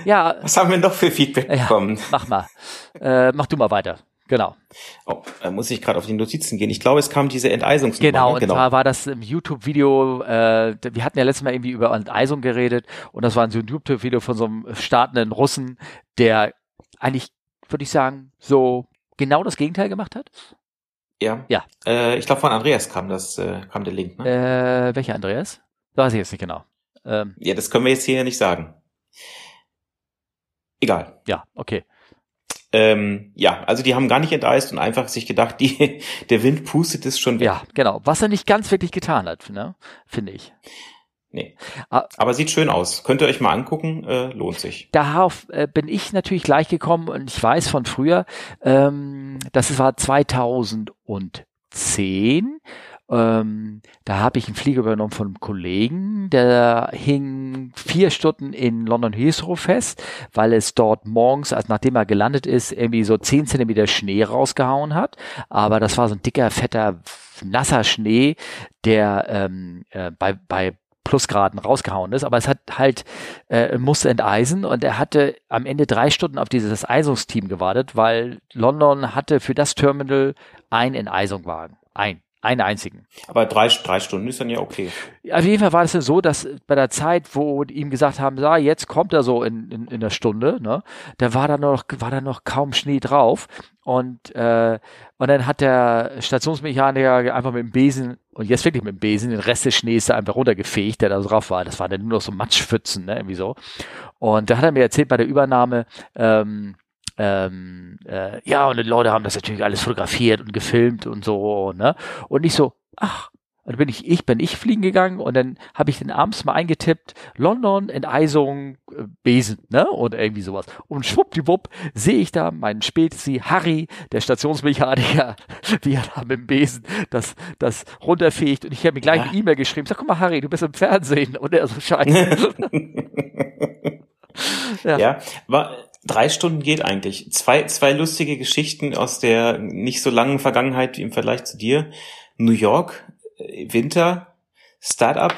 Ja, Was haben wir noch für Feedback Ja. bekommen? mach mal. Äh, mach du mal weiter. Genau. Oh, da muss ich gerade auf die Notizen gehen. Ich glaube, es kam diese Enteisungsnummer. Genau, ne? und zwar war das im YouTube-Video, äh, wir hatten ja letztes Mal irgendwie über Enteisung geredet und das war ein YouTube-Video von so einem startenden Russen, der eigentlich, würde ich sagen, so genau das Gegenteil gemacht hat. Ja. Ja. Äh, ich glaube, von Andreas kam das, äh, kam der Link. Ne? Äh, welcher Andreas? Weiß ich jetzt nicht genau. Ähm, Ja, das können wir jetzt hier nicht sagen. Egal. ja, okay. Ähm, ja, also die haben gar nicht enteist und einfach sich gedacht, die, (laughs) der Wind pustet es schon weg. Ja, genau. Was er nicht ganz wirklich getan hat, ne? finde ich. Nee. Ah. Aber sieht schön aus. Könnt ihr euch mal angucken, äh, lohnt sich. Darauf äh, bin ich natürlich gleich gekommen und ich weiß von früher, ähm, das war 2010. Ähm, da habe ich einen Flieger übernommen von einem Kollegen, der hing vier Stunden in London Heathrow fest, weil es dort morgens, also nachdem er gelandet ist, irgendwie so zehn Zentimeter Schnee rausgehauen hat. Aber das war so ein dicker, fetter, nasser Schnee, der ähm, äh, bei, bei Plusgraden rausgehauen ist, aber es hat halt, äh, musste enteisen und er hatte am Ende drei Stunden auf dieses Eisungsteam gewartet, weil London hatte für das Terminal ein Enteisungwagen. Ein. Einen einzigen. Aber drei, drei Stunden ist dann ja okay. Auf jeden Fall war es ja so, dass bei der Zeit, wo die ihm gesagt haben, ja, jetzt kommt er so in, in, in der Stunde, ne, da war da noch, war da noch kaum Schnee drauf. Und, äh, und dann hat der Stationsmechaniker einfach mit dem Besen, und jetzt wirklich mit dem Besen, den Rest des Schnees da einfach runtergefegt, der da drauf war. Das waren dann nur noch so Matschpfützen, ne, irgendwie so. Und da hat er mir erzählt bei der Übernahme, ähm, ähm, äh, ja, und die Leute haben das natürlich alles fotografiert und gefilmt und so, ne? Und ich so, ach, Und dann bin ich, ich bin ich fliegen gegangen und dann habe ich den abends mal eingetippt, London, Enteisung, äh, Besen, ne? Oder irgendwie sowas. Und schwuppdiwupp sehe ich da meinen Spätsi Harry, der Stationsmechaniker, (laughs) wie er da mit dem Besen das, das runterfegt. Und ich habe mir gleich eine E-Mail geschrieben, sag, guck mal, Harry, du bist im Fernsehen. Und er so scheiße. (laughs) (laughs) ja. ja, war, drei Stunden geht eigentlich. Zwei, zwei lustige Geschichten aus der nicht so langen Vergangenheit im Vergleich zu dir. New York, äh, Winter, Startup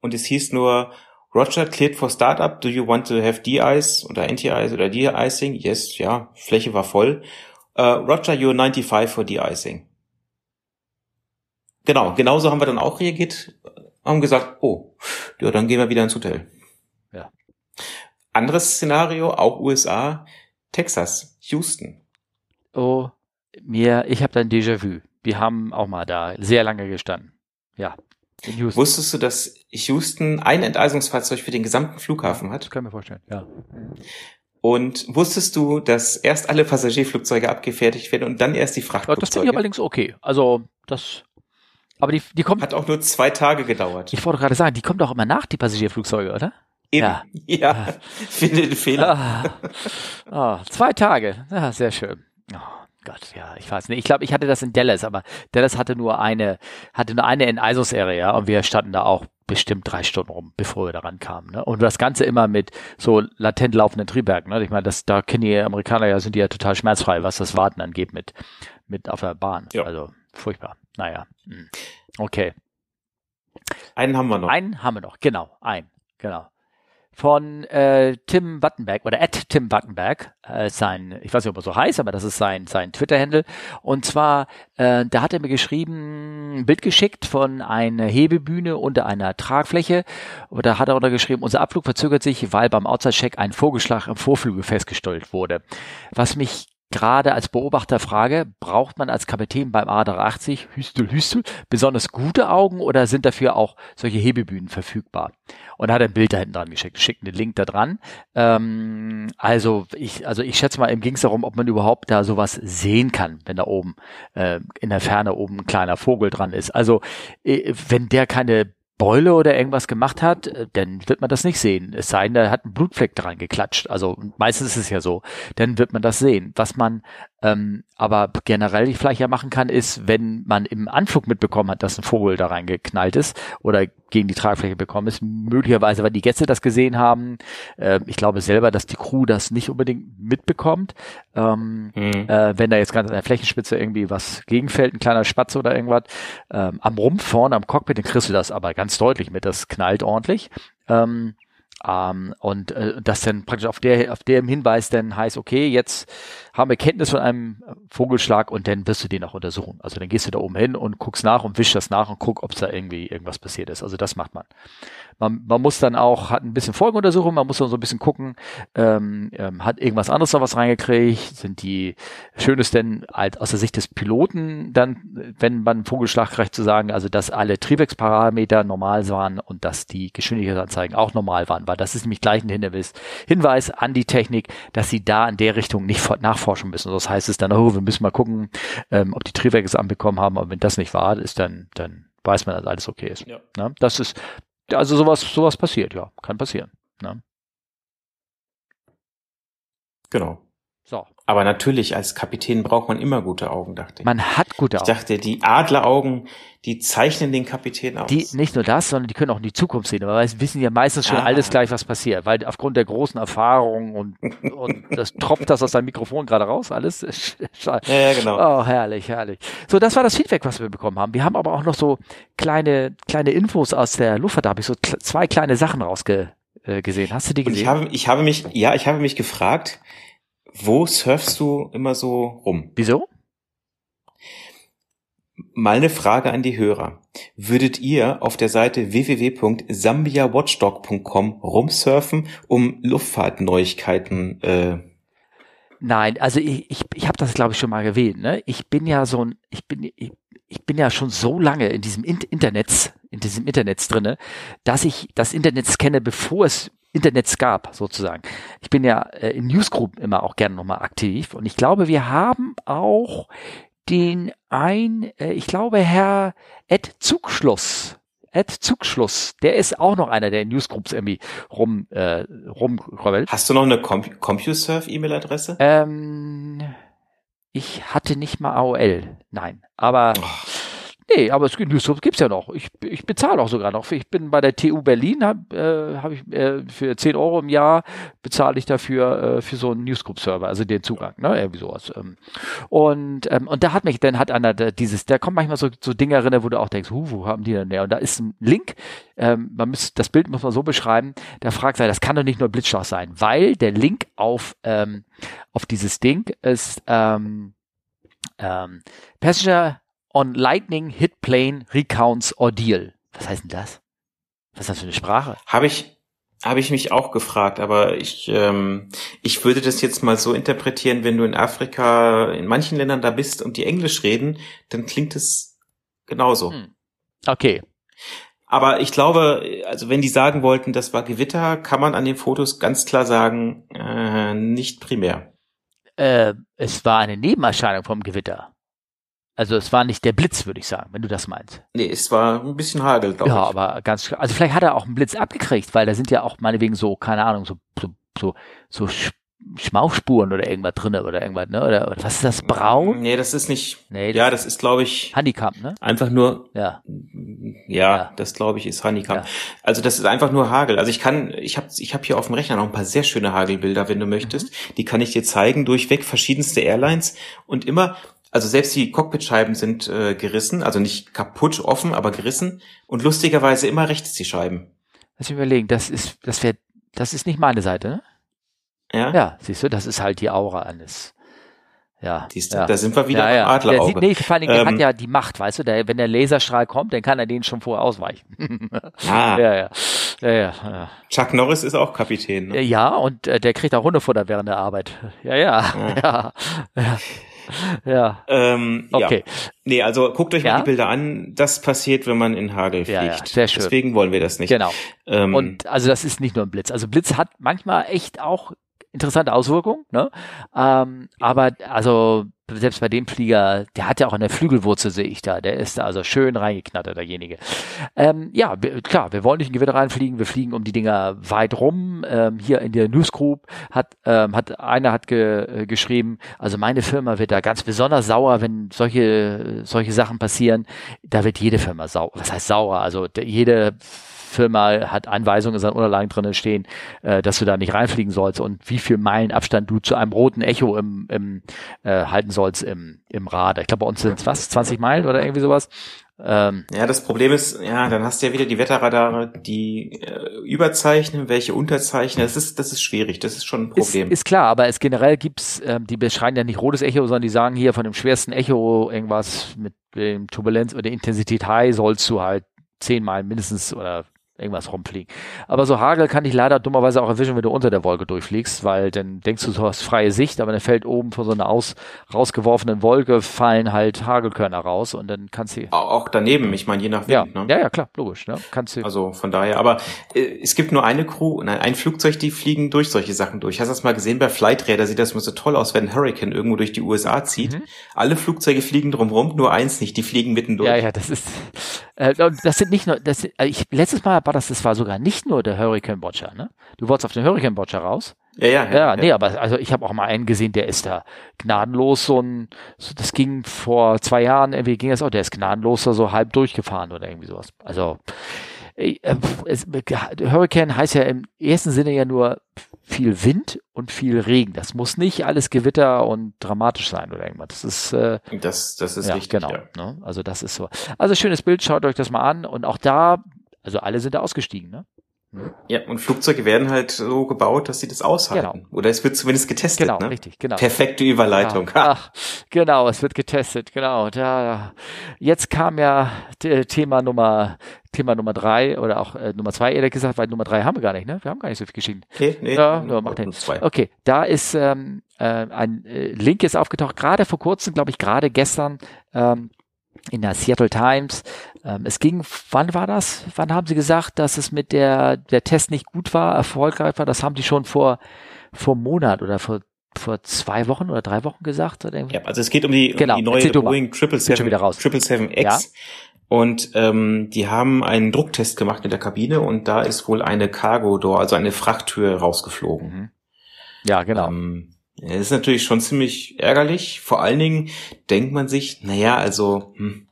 und es hieß nur Roger cleared for Startup. Do you want to have D-Ice oder Anti-Ice oder D-Icing? Yes, ja, Fläche war voll. Uh, Roger, you're 95 for D-Icing. Genau, genauso haben wir dann auch reagiert, haben gesagt, oh, ja, dann gehen wir wieder ins Hotel. Anderes Szenario, auch USA, Texas, Houston. Oh, mir, ich habe dann Déjà-vu. Wir haben auch mal da sehr lange gestanden. Ja. In Houston. Wusstest du, dass Houston ein Enteisungsfahrzeug für den gesamten Flughafen hat? Das kann ich mir vorstellen, ja. Und wusstest du, dass erst alle Passagierflugzeuge abgefertigt werden und dann erst die Frachtflugzeuge? Das finde ich allerdings okay. Also, das, aber die, die kommt. Hat auch nur zwei Tage gedauert. Ich wollte gerade sagen, die kommen doch immer nach, die Passagierflugzeuge, oder? Eben. Ja, ja. (laughs) finde den Fehler. Ah. Oh, zwei Tage, ja, sehr schön. Oh. Gott, ja, ich weiß nicht. Ich glaube, ich hatte das in Dallas, aber Dallas hatte nur eine, hatte nur eine Enteisungsarea und wir standen da auch bestimmt drei Stunden rum, bevor wir daran kamen. Ne? Und das Ganze immer mit so latent laufenden Triebwerken. Ne? Ich meine, das, da kennen die Amerikaner ja, sind die ja total schmerzfrei, was das Warten angeht mit, mit auf der Bahn. Ja. Also furchtbar. Naja. Hm. Okay. Einen haben wir noch. Einen haben wir noch, genau, ein, genau von äh, Tim Wattenberg oder at Tim Wattenberg, äh, sein, ich weiß nicht, ob er so heißt, aber das ist sein, sein Twitter-Handle. Und zwar, äh, da hat er mir geschrieben, ein Bild geschickt von einer Hebebühne unter einer Tragfläche. Und da hat er untergeschrieben, unser Abflug verzögert sich, weil beim Outside-Check ein Vogelschlag im Vorflügel festgestellt wurde. Was mich gerade als Beobachter frage, braucht man als Kapitän beim A380 Hüstel Hüstel besonders gute Augen oder sind dafür auch solche Hebebühnen verfügbar? Und hat ein Bild da hinten dran geschickt, schickt einen Link da dran. Ähm, also ich, also ich schätze mal, ihm ging es darum, ob man überhaupt da sowas sehen kann, wenn da oben äh, in der Ferne oben ein kleiner Vogel dran ist. Also äh, wenn der keine Beule oder irgendwas gemacht hat, äh, dann wird man das nicht sehen. Es sei denn, er hat einen Blutfleck dran geklatscht. Also meistens ist es ja so. Dann wird man das sehen. Was man ähm, aber generell vielleicht ja machen kann, ist, wenn man im Anflug mitbekommen hat, dass ein Vogel da reingeknallt ist oder gegen die Tragfläche bekommen ist, möglicherweise, weil die Gäste das gesehen haben. Äh, ich glaube selber, dass die Crew das nicht unbedingt mitbekommt. Ähm, mhm. äh, wenn da jetzt ganz an der Flächenspitze irgendwie was gegenfällt, ein kleiner Spatz oder irgendwas, ähm, am Rumpf vorne am Cockpit, dann kriegst du das aber ganz deutlich mit, das knallt ordentlich. Ähm, ähm, und äh, das dann praktisch auf der auf dem Hinweis dann heißt, okay, jetzt haben wir Kenntnis von einem Vogelschlag und dann wirst du den auch untersuchen. Also dann gehst du da oben hin und guckst nach und wischst das nach und guck, ob da irgendwie irgendwas passiert ist. Also das macht man. Man, man muss dann auch, hat ein bisschen Folgenuntersuchung, man muss dann so ein bisschen gucken, ähm, ähm, hat irgendwas anderes noch was reingekriegt, sind die, schön ist denn halt aus der Sicht des Piloten dann, wenn man Vogelschlag kriegt, zu sagen, also dass alle Triebwerksparameter normal waren und dass die Geschwindigkeitsanzeigen auch normal waren, weil das ist nämlich gleich ein Hinweis, Hinweis an die Technik, dass sie da in der Richtung nicht nachforschen müssen. Das heißt es dann, oh, wir müssen mal gucken, ähm, ob die Triebwerke es anbekommen haben, aber wenn das nicht wahr ist, dann, dann weiß man, dass alles okay ist. Ja. Ne? Das ist, also sowas, sowas passiert, ja, kann passieren. Ne? Genau. So. Aber natürlich, als Kapitän braucht man immer gute Augen, dachte ich. Man hat gute Augen. Ich dachte, die Adleraugen, die zeichnen den Kapitän aus. Die, nicht nur das, sondern die können auch in die Zukunft sehen. Aber wir wissen ja meistens schon ah. alles gleich, was passiert. Weil aufgrund der großen Erfahrung und, und (laughs) das tropft das aus deinem Mikrofon gerade raus, alles. (laughs) ja, ja, genau. Oh, herrlich, herrlich. So, das war das Feedback, was wir bekommen haben. Wir haben aber auch noch so kleine, kleine Infos aus der Luftfahrt. Da habe ich so zwei kleine Sachen rausgesehen. Hast du die gesehen? Und ich habe, ich habe mich, ja, ich habe mich gefragt, wo surfst du immer so rum? Wieso? Mal eine Frage an die Hörer. Würdet ihr auf der Seite www.sambiawatchdog.com rumsurfen, um Luftfahrtneuigkeiten äh, Nein, also ich, ich, ich habe das glaube ich schon mal erwähnt. Ne? Ich bin ja so ein, ich bin, ich, ich bin ja schon so lange in diesem Internet, in diesem Internet drinne, dass ich das Internet kenne, bevor es Internets gab, sozusagen. Ich bin ja äh, in Newsgroup immer auch gerne nochmal aktiv und ich glaube, wir haben auch den ein, äh, ich glaube, Herr Ed Zugschluss. Ed Zugschluss, der ist auch noch einer, der in Newsgroups irgendwie rum, äh, rumröbbelt. Hast du noch eine Com CompuServe-E-Mail-Adresse? Ähm, ich hatte nicht mal AOL, nein. Aber oh. Nee, aber es Newsgroups gibt's ja noch. Ich, ich bezahle auch sogar noch. Ich bin bei der TU Berlin, habe äh, hab ich äh, für 10 Euro im Jahr bezahle ich dafür äh, für so einen Newsgroup-Server, also den Zugang, ne? Irgendwie sowas. Ähm. Und, ähm, und da hat mich, dann hat einer da dieses, da kommt manchmal so, so Dinge rein, wo du auch denkst, hu, wo haben die denn der? Und da ist ein Link, ähm, man muss, das Bild muss man so beschreiben, da fragt er, das kann doch nicht nur Blitzschlag sein, weil der Link auf, ähm, auf dieses Ding ist ähm, ähm, Passenger on Lightning Hit Plane Recounts Ordeal. Was heißt denn das? Was ist das für eine Sprache? Habe ich, habe ich mich auch gefragt, aber ich, ähm, ich würde das jetzt mal so interpretieren, wenn du in Afrika, in manchen Ländern da bist und die Englisch reden, dann klingt es genauso. Hm. Okay. Aber ich glaube, also wenn die sagen wollten, das war Gewitter, kann man an den Fotos ganz klar sagen, äh, nicht primär. Äh, es war eine Nebenerscheinung vom Gewitter. Also es war nicht der Blitz, würde ich sagen, wenn du das meinst. Nee, es war ein bisschen Hagel, glaube ja, ich. Ja, aber ganz, also vielleicht hat er auch einen Blitz abgekriegt, weil da sind ja auch meinetwegen so, keine Ahnung, so, so, so, so Schmauchspuren oder irgendwas drin oder irgendwas, ne? Oder, oder was ist das? Braun? Nee, das ist nicht. Nee, das ja, das ist, glaube ich. Handicap, ne? Einfach nur. Ja. Ja, ja. das glaube ich ist Handicap. Ja. Also das ist einfach nur Hagel. Also ich kann, ich habe ich hab hier auf dem Rechner noch ein paar sehr schöne Hagelbilder, wenn du möchtest. Mhm. Die kann ich dir zeigen, durchweg verschiedenste Airlines und immer also selbst die Cockpitscheiben sind äh, gerissen, also nicht kaputt, offen, aber gerissen. Und lustigerweise immer rechts die Scheiben. Lass mich überlegen, das ist, das wäre, das ist nicht meine Seite, ne? Ja. Ja, siehst du, das ist halt die Aura eines. Ja, Siehst du, ja. da sind wir wieder ja, ja. Adlerauge. Sieht, nee, vor allen Dingen, ähm, der hat ja die Macht, weißt du, der, wenn der Laserstrahl kommt, dann kann er den schon vorher ausweichen. ah. (laughs) ja, ja. Ja, ja, ja. Chuck Norris ist auch Kapitän, ne? Ja, und äh, der kriegt auch Hundefutter während der Arbeit. Ja, ja, ja. (laughs) ja ja. Ähm, okay. Ja. Nee, also guckt euch ja? mal die Bilder an. Das passiert, wenn man in Hagel fliegt. Ja, ja. Sehr schön. Deswegen wollen wir das nicht. Genau. Ähm, Und also das ist nicht nur ein Blitz. Also Blitz hat manchmal echt auch interessante Auswirkungen, ne? Ähm, aber also selbst bei dem Flieger, der hat ja auch eine Flügelwurzel, sehe ich da. Der ist da also schön reingeknattert, derjenige. Ähm, ja, wir, klar, wir wollen nicht in Gewitter reinfliegen, wir fliegen um die Dinger weit rum. Ähm, hier in der Newsgroup hat, ähm, hat einer hat ge, äh, geschrieben, also meine Firma wird da ganz besonders sauer, wenn solche, solche Sachen passieren. Da wird jede Firma sauer. Was heißt sauer? Also jede Firma hat Anweisungen in seinen Unterlagen drinnen stehen, äh, dass du da nicht reinfliegen sollst und wie viel Meilen Abstand du zu einem roten Echo im, im äh, halten sollst im, im Radar. Ich glaube, bei uns sind es was, 20 Meilen oder irgendwie sowas. Ähm, ja, das Problem ist, ja, dann hast du ja wieder die Wetterradare, die äh, überzeichnen, welche unterzeichnen. Das ist, das ist schwierig, das ist schon ein Problem. Ist, ist klar, aber es generell gibt's, ähm, die beschreiben ja nicht rotes Echo, sondern die sagen hier von dem schwersten Echo irgendwas mit dem Turbulenz oder Intensität High sollst du halt zehnmal mindestens oder irgendwas rumfliegen. Aber so Hagel kann ich leider dummerweise auch erwischen, wenn du unter der Wolke durchfliegst, weil dann denkst du, du hast freie Sicht, aber dann fällt oben von so einer aus, rausgeworfenen Wolke fallen halt Hagelkörner raus und dann kannst du... Auch daneben, ich meine, je nach Wind, ja. ne? Ja, ja, klar, logisch, ne? Kannst du... Also von daher, aber äh, es gibt nur eine Crew, nein, ein Flugzeug, die fliegen durch solche Sachen durch. Hast du das mal gesehen bei Flightradar? Sieht das immer so toll aus, wenn ein Hurricane irgendwo durch die USA zieht. Mhm. Alle Flugzeuge fliegen drumherum, nur eins nicht, die fliegen mittendurch. Ja, ja, das ist... Äh, das sind nicht nur... Das, also ich, letztes Mal war das, das war sogar nicht nur der Hurricane Watcher, ne? Du wolltest auf den Hurricane Watcher raus. Ja, ja, ja. Ja, nee, aber also ich habe auch mal einen gesehen, der ist da gnadenlos so ein, so, das ging vor zwei Jahren, irgendwie ging das auch, der ist gnadenlos da so halb durchgefahren oder irgendwie sowas. Also äh, es, Hurricane heißt ja im ersten Sinne ja nur viel Wind und viel Regen. Das muss nicht alles Gewitter und dramatisch sein oder irgendwas. Das ist äh, das, das ist ja, richtig. Genau. Ja. Ne? Also das ist so. Also schönes Bild, schaut euch das mal an. Und auch da also alle sind da ausgestiegen, ne? Ja, und Flugzeuge werden halt so gebaut, dass sie das aushalten. Genau. Oder es wird zumindest getestet. Genau, ne? richtig, genau. Perfekte Überleitung. Ja. Ach, genau, es wird getestet, genau. Da, jetzt kam ja Thema Nummer Thema Nummer drei oder auch äh, Nummer zwei ehrlich gesagt, weil Nummer drei haben wir gar nicht, ne? Wir haben gar nicht so viel Geschichten. Okay, nee, ja, nur macht nur zwei. Okay, da ist ähm, äh, ein äh, Link jetzt aufgetaucht, gerade vor kurzem, glaube ich, gerade gestern ähm, in der Seattle Times. Ähm, es ging, wann war das? Wann haben Sie gesagt, dass es mit der, der Test nicht gut war, erfolgreich war? Das haben die schon vor, vor Monat oder vor vor zwei Wochen oder drei Wochen gesagt. Oder ja, also es geht um die, genau, um die neue Boeing 777, X. Ja. Und ähm, die haben einen Drucktest gemacht in der Kabine und da ist wohl eine Cargo Door, also eine Frachttür rausgeflogen. Mhm. Ja, genau. Ähm, das ist natürlich schon ziemlich ärgerlich. Vor allen Dingen denkt man sich, naja, also hm,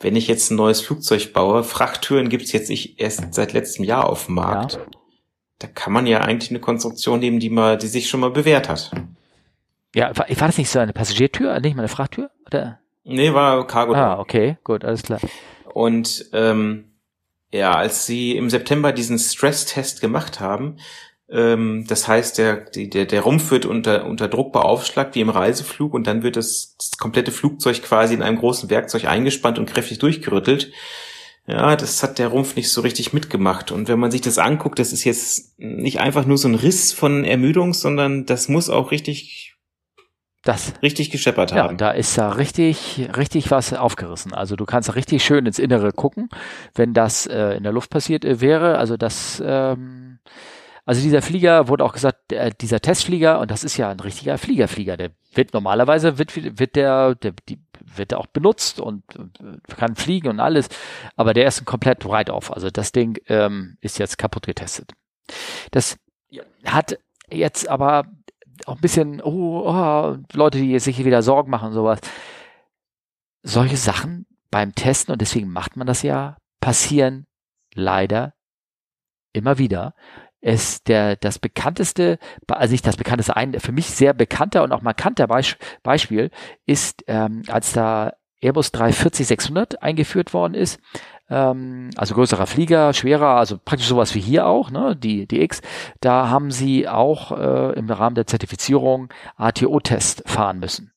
wenn ich jetzt ein neues Flugzeug baue, Frachttüren gibt's jetzt nicht erst seit letztem Jahr auf dem Markt. Ja. Da kann man ja eigentlich eine Konstruktion nehmen, die mal, die sich schon mal bewährt hat. Ja, war, war das nicht so eine Passagiertür, nicht mal eine Frachttür? Oder? Nee, war Cargo. Ah, okay, gut, alles klar. Und ähm, ja, als sie im September diesen Stresstest gemacht haben, das heißt, der, der, der Rumpf wird unter, unter Druck beaufschlagt, wie im Reiseflug, und dann wird das, das komplette Flugzeug quasi in einem großen Werkzeug eingespannt und kräftig durchgerüttelt. Ja, das hat der Rumpf nicht so richtig mitgemacht. Und wenn man sich das anguckt, das ist jetzt nicht einfach nur so ein Riss von Ermüdung, sondern das muss auch richtig das richtig gescheppert haben. Ja, da ist da richtig, richtig was aufgerissen. Also du kannst richtig schön ins Innere gucken, wenn das äh, in der Luft passiert äh, wäre. Also das, ähm, also dieser Flieger wurde auch gesagt, der, dieser Testflieger, und das ist ja ein richtiger Fliegerflieger, der wird normalerweise wird, wird der, der die, wird auch benutzt und äh, kann fliegen und alles, aber der ist ein komplett write-off. Also das Ding ähm, ist jetzt kaputt getestet. Das hat jetzt aber auch ein bisschen, oh, oh, Leute, die sich wieder Sorgen machen und sowas. Solche Sachen beim Testen, und deswegen macht man das ja, passieren leider immer wieder. Es der das bekannteste, also nicht das bekannteste, ein für mich sehr bekannter und auch markanter Beispiel ist, ähm, als da Airbus 340-600 eingeführt worden ist, ähm, also größerer Flieger, schwerer, also praktisch sowas wie hier auch, ne, die, die X, da haben sie auch äh, im Rahmen der Zertifizierung ATO-Test fahren müssen.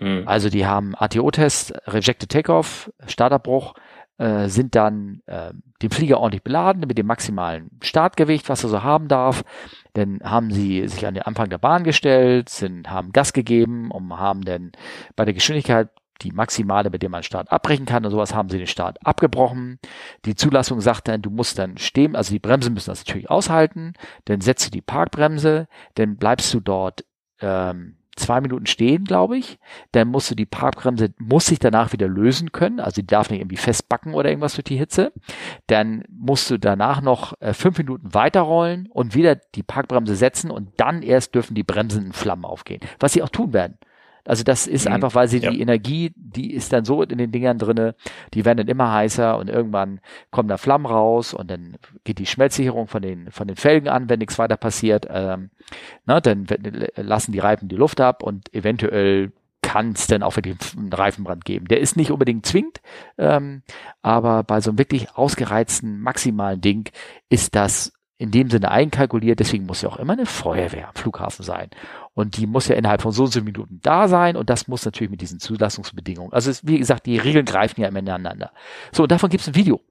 Mhm. Also die haben ATO-Test, Rejected Takeoff, Startabbruch, äh, sind dann äh, den Flieger ordentlich beladen mit dem maximalen Startgewicht, was er so haben darf. Dann haben sie sich an den Anfang der Bahn gestellt, sind, haben Gas gegeben und haben dann bei der Geschwindigkeit die maximale, mit der man Start abbrechen kann und sowas, haben sie den Start abgebrochen. Die Zulassung sagt dann, du musst dann stehen, also die Bremsen müssen das natürlich aushalten, dann setzt du die Parkbremse, dann bleibst du dort ähm, zwei Minuten stehen, glaube ich. Dann musst du die Parkbremse, muss sich danach wieder lösen können, also die darf nicht irgendwie festbacken oder irgendwas durch die Hitze. Dann musst du danach noch äh, fünf Minuten weiterrollen und wieder die Parkbremse setzen und dann erst dürfen die Bremsen in Flammen aufgehen, was sie auch tun werden. Also das ist mhm. einfach, weil sie ja. die Energie, die ist dann so in den Dingern drinne, die werden dann immer heißer und irgendwann kommen da Flammen raus und dann geht die Schmelzsicherung von den von den Felgen an, wenn nichts weiter passiert. Ähm, na, dann lassen die Reifen die Luft ab und eventuell kann es dann auch wirklich einen Reifenbrand geben. Der ist nicht unbedingt zwingend, ähm, aber bei so einem wirklich ausgereizten maximalen Ding ist das in dem Sinne einkalkuliert, deswegen muss ja auch immer eine Feuerwehr am Flughafen sein. Und die muss ja innerhalb von so und so Minuten da sein und das muss natürlich mit diesen Zulassungsbedingungen. Also es, wie gesagt, die Regeln greifen ja immer ineinander. So, und davon gibt es ein Video.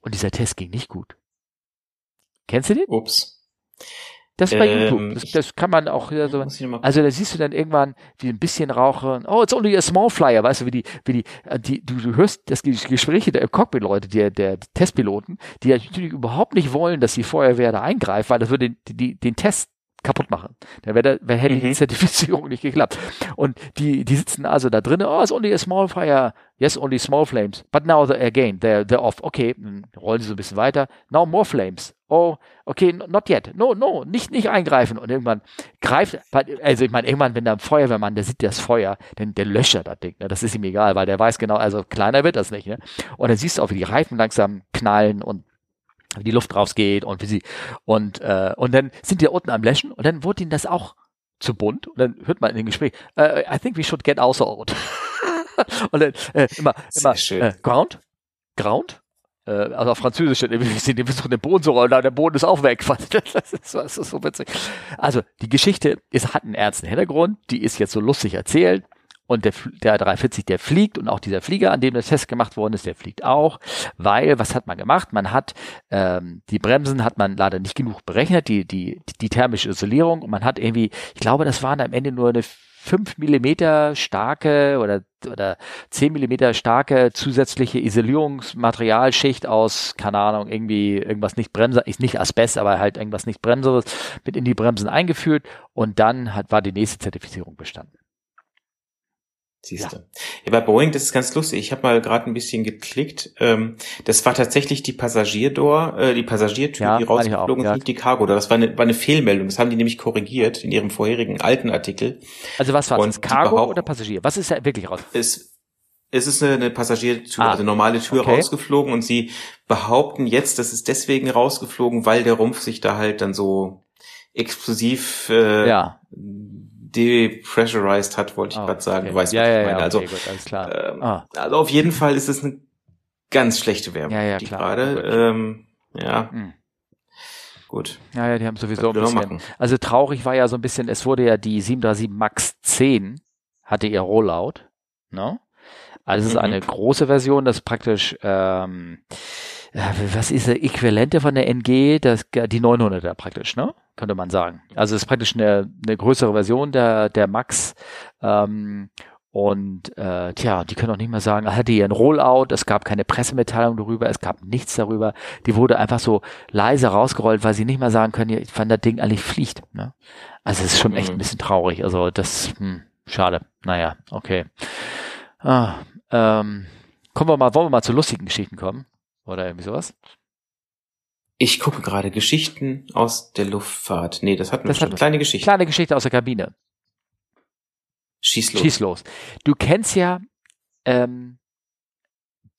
Und dieser Test ging nicht gut. Kennst du den? Ups. Das bei ähm, YouTube. Das, das, kann man auch ja, so. Also da siehst du dann irgendwann wie ein bisschen rauchen. Oh, it's only a small flyer, weißt du, wie die, wie die, äh, die du, du hörst das Gespräche der Cockpit-Leute, der, der Testpiloten, die natürlich überhaupt nicht wollen, dass die Feuerwehr da eingreift, weil das würde den, die, den Test kaputt machen. Dann wäre wär, hätte mhm. die Zertifizierung nicht geklappt. Und die, die sitzen also da drinnen, oh, it's only a small fire. Yes, only small flames. But now, the, again, they're, they're off. Okay, dann rollen sie so ein bisschen weiter. Now more flames oh, okay, not yet, no, no, nicht, nicht eingreifen. Und irgendwann greift, also ich meine, irgendwann, wenn da ein Feuerwehrmann, der sieht das Feuer, dann der löscht das Ding, ne? das ist ihm egal, weil der weiß genau, also kleiner wird das nicht, ne? Und dann siehst du auch, wie die Reifen langsam knallen und wie die Luft rausgeht und wie sie, und, äh, und dann sind die da unten am Löschen und dann wurde ihnen das auch zu bunt und dann hört man in dem Gespräch, uh, I think we should get out. (laughs) und dann äh, immer, immer äh, ground, ground, äh, also auf Französisch, wir sind versuchen den Boden zu rollen, der Boden ist auch weg. (laughs) Das ist, das ist so witzig. Also die Geschichte ist, hat einen ernsten Hintergrund, die ist jetzt so lustig erzählt. Und der, der 340, der fliegt und auch dieser Flieger, an dem das Test gemacht worden ist, der fliegt auch, weil, was hat man gemacht? Man hat, ähm, die Bremsen hat man leider nicht genug berechnet, die, die, die thermische Isolierung und man hat irgendwie, ich glaube, das waren am Ende nur eine fünf Millimeter starke oder, oder zehn Millimeter starke zusätzliche Isolierungsmaterialschicht aus, keine Ahnung, irgendwie irgendwas nicht Bremser, ist nicht Asbest, aber halt irgendwas nicht Bremseres mit in die Bremsen eingeführt und dann hat, war die nächste Zertifizierung bestanden. Siehst du. Ja. ja, bei Boeing, das ist ganz lustig. Ich habe mal gerade ein bisschen geklickt. Ähm, das war tatsächlich die Passagierdor, äh, die Passagiertür, ja, die rausgeflogen ist, nicht die Cargo. Das war eine, war eine Fehlmeldung. Das haben die nämlich korrigiert in ihrem vorherigen alten Artikel. Also was war das? Cargo oder Passagier? Was ist da wirklich raus? Es, es ist eine, eine Passagiertür, ah, also normale Tür okay. rausgeflogen und sie behaupten jetzt, das ist deswegen rausgeflogen, weil der Rumpf sich da halt dann so explosiv äh, ja depressurized hat, wollte ich oh, gerade sagen. Okay. Du weißt, ja, was ja, ich meine. Ja, also, okay, gut, alles klar. Ähm, ah. also auf jeden Fall ist es eine ganz schlechte Werbung, ja, ja, die klar. gerade. Ähm, ja. Hm. Gut. Ja, ja, die haben sowieso ein bisschen. Also traurig war ja so ein bisschen, es wurde ja die 737 MAX 10 hatte ihr Rollout, ne? Also es ist mhm. eine große Version, das ist praktisch ähm, äh, was ist der Äquivalente von der NG, das, die 900er praktisch, ne? Könnte man sagen. Also es ist praktisch eine, eine größere Version der, der Max. Ähm, und äh, tja, die können auch nicht mehr sagen, er hatte hier ein Rollout, es gab keine Pressemitteilung darüber, es gab nichts darüber. Die wurde einfach so leise rausgerollt, weil sie nicht mehr sagen können, wann das Ding eigentlich fliegt. Ne? Also es ist schon echt ein mhm. bisschen traurig. Also das, hm, schade. Naja, okay. Ah, ähm, kommen wir mal, wollen wir mal zu lustigen Geschichten kommen? Oder irgendwie sowas? Ich gucke gerade Geschichten aus der Luftfahrt. Nee, das hatten wir das schon. Kleine Geschichte. Kleine Geschichte aus der Kabine. Schieß los. Schieß los. Du kennst ja ähm,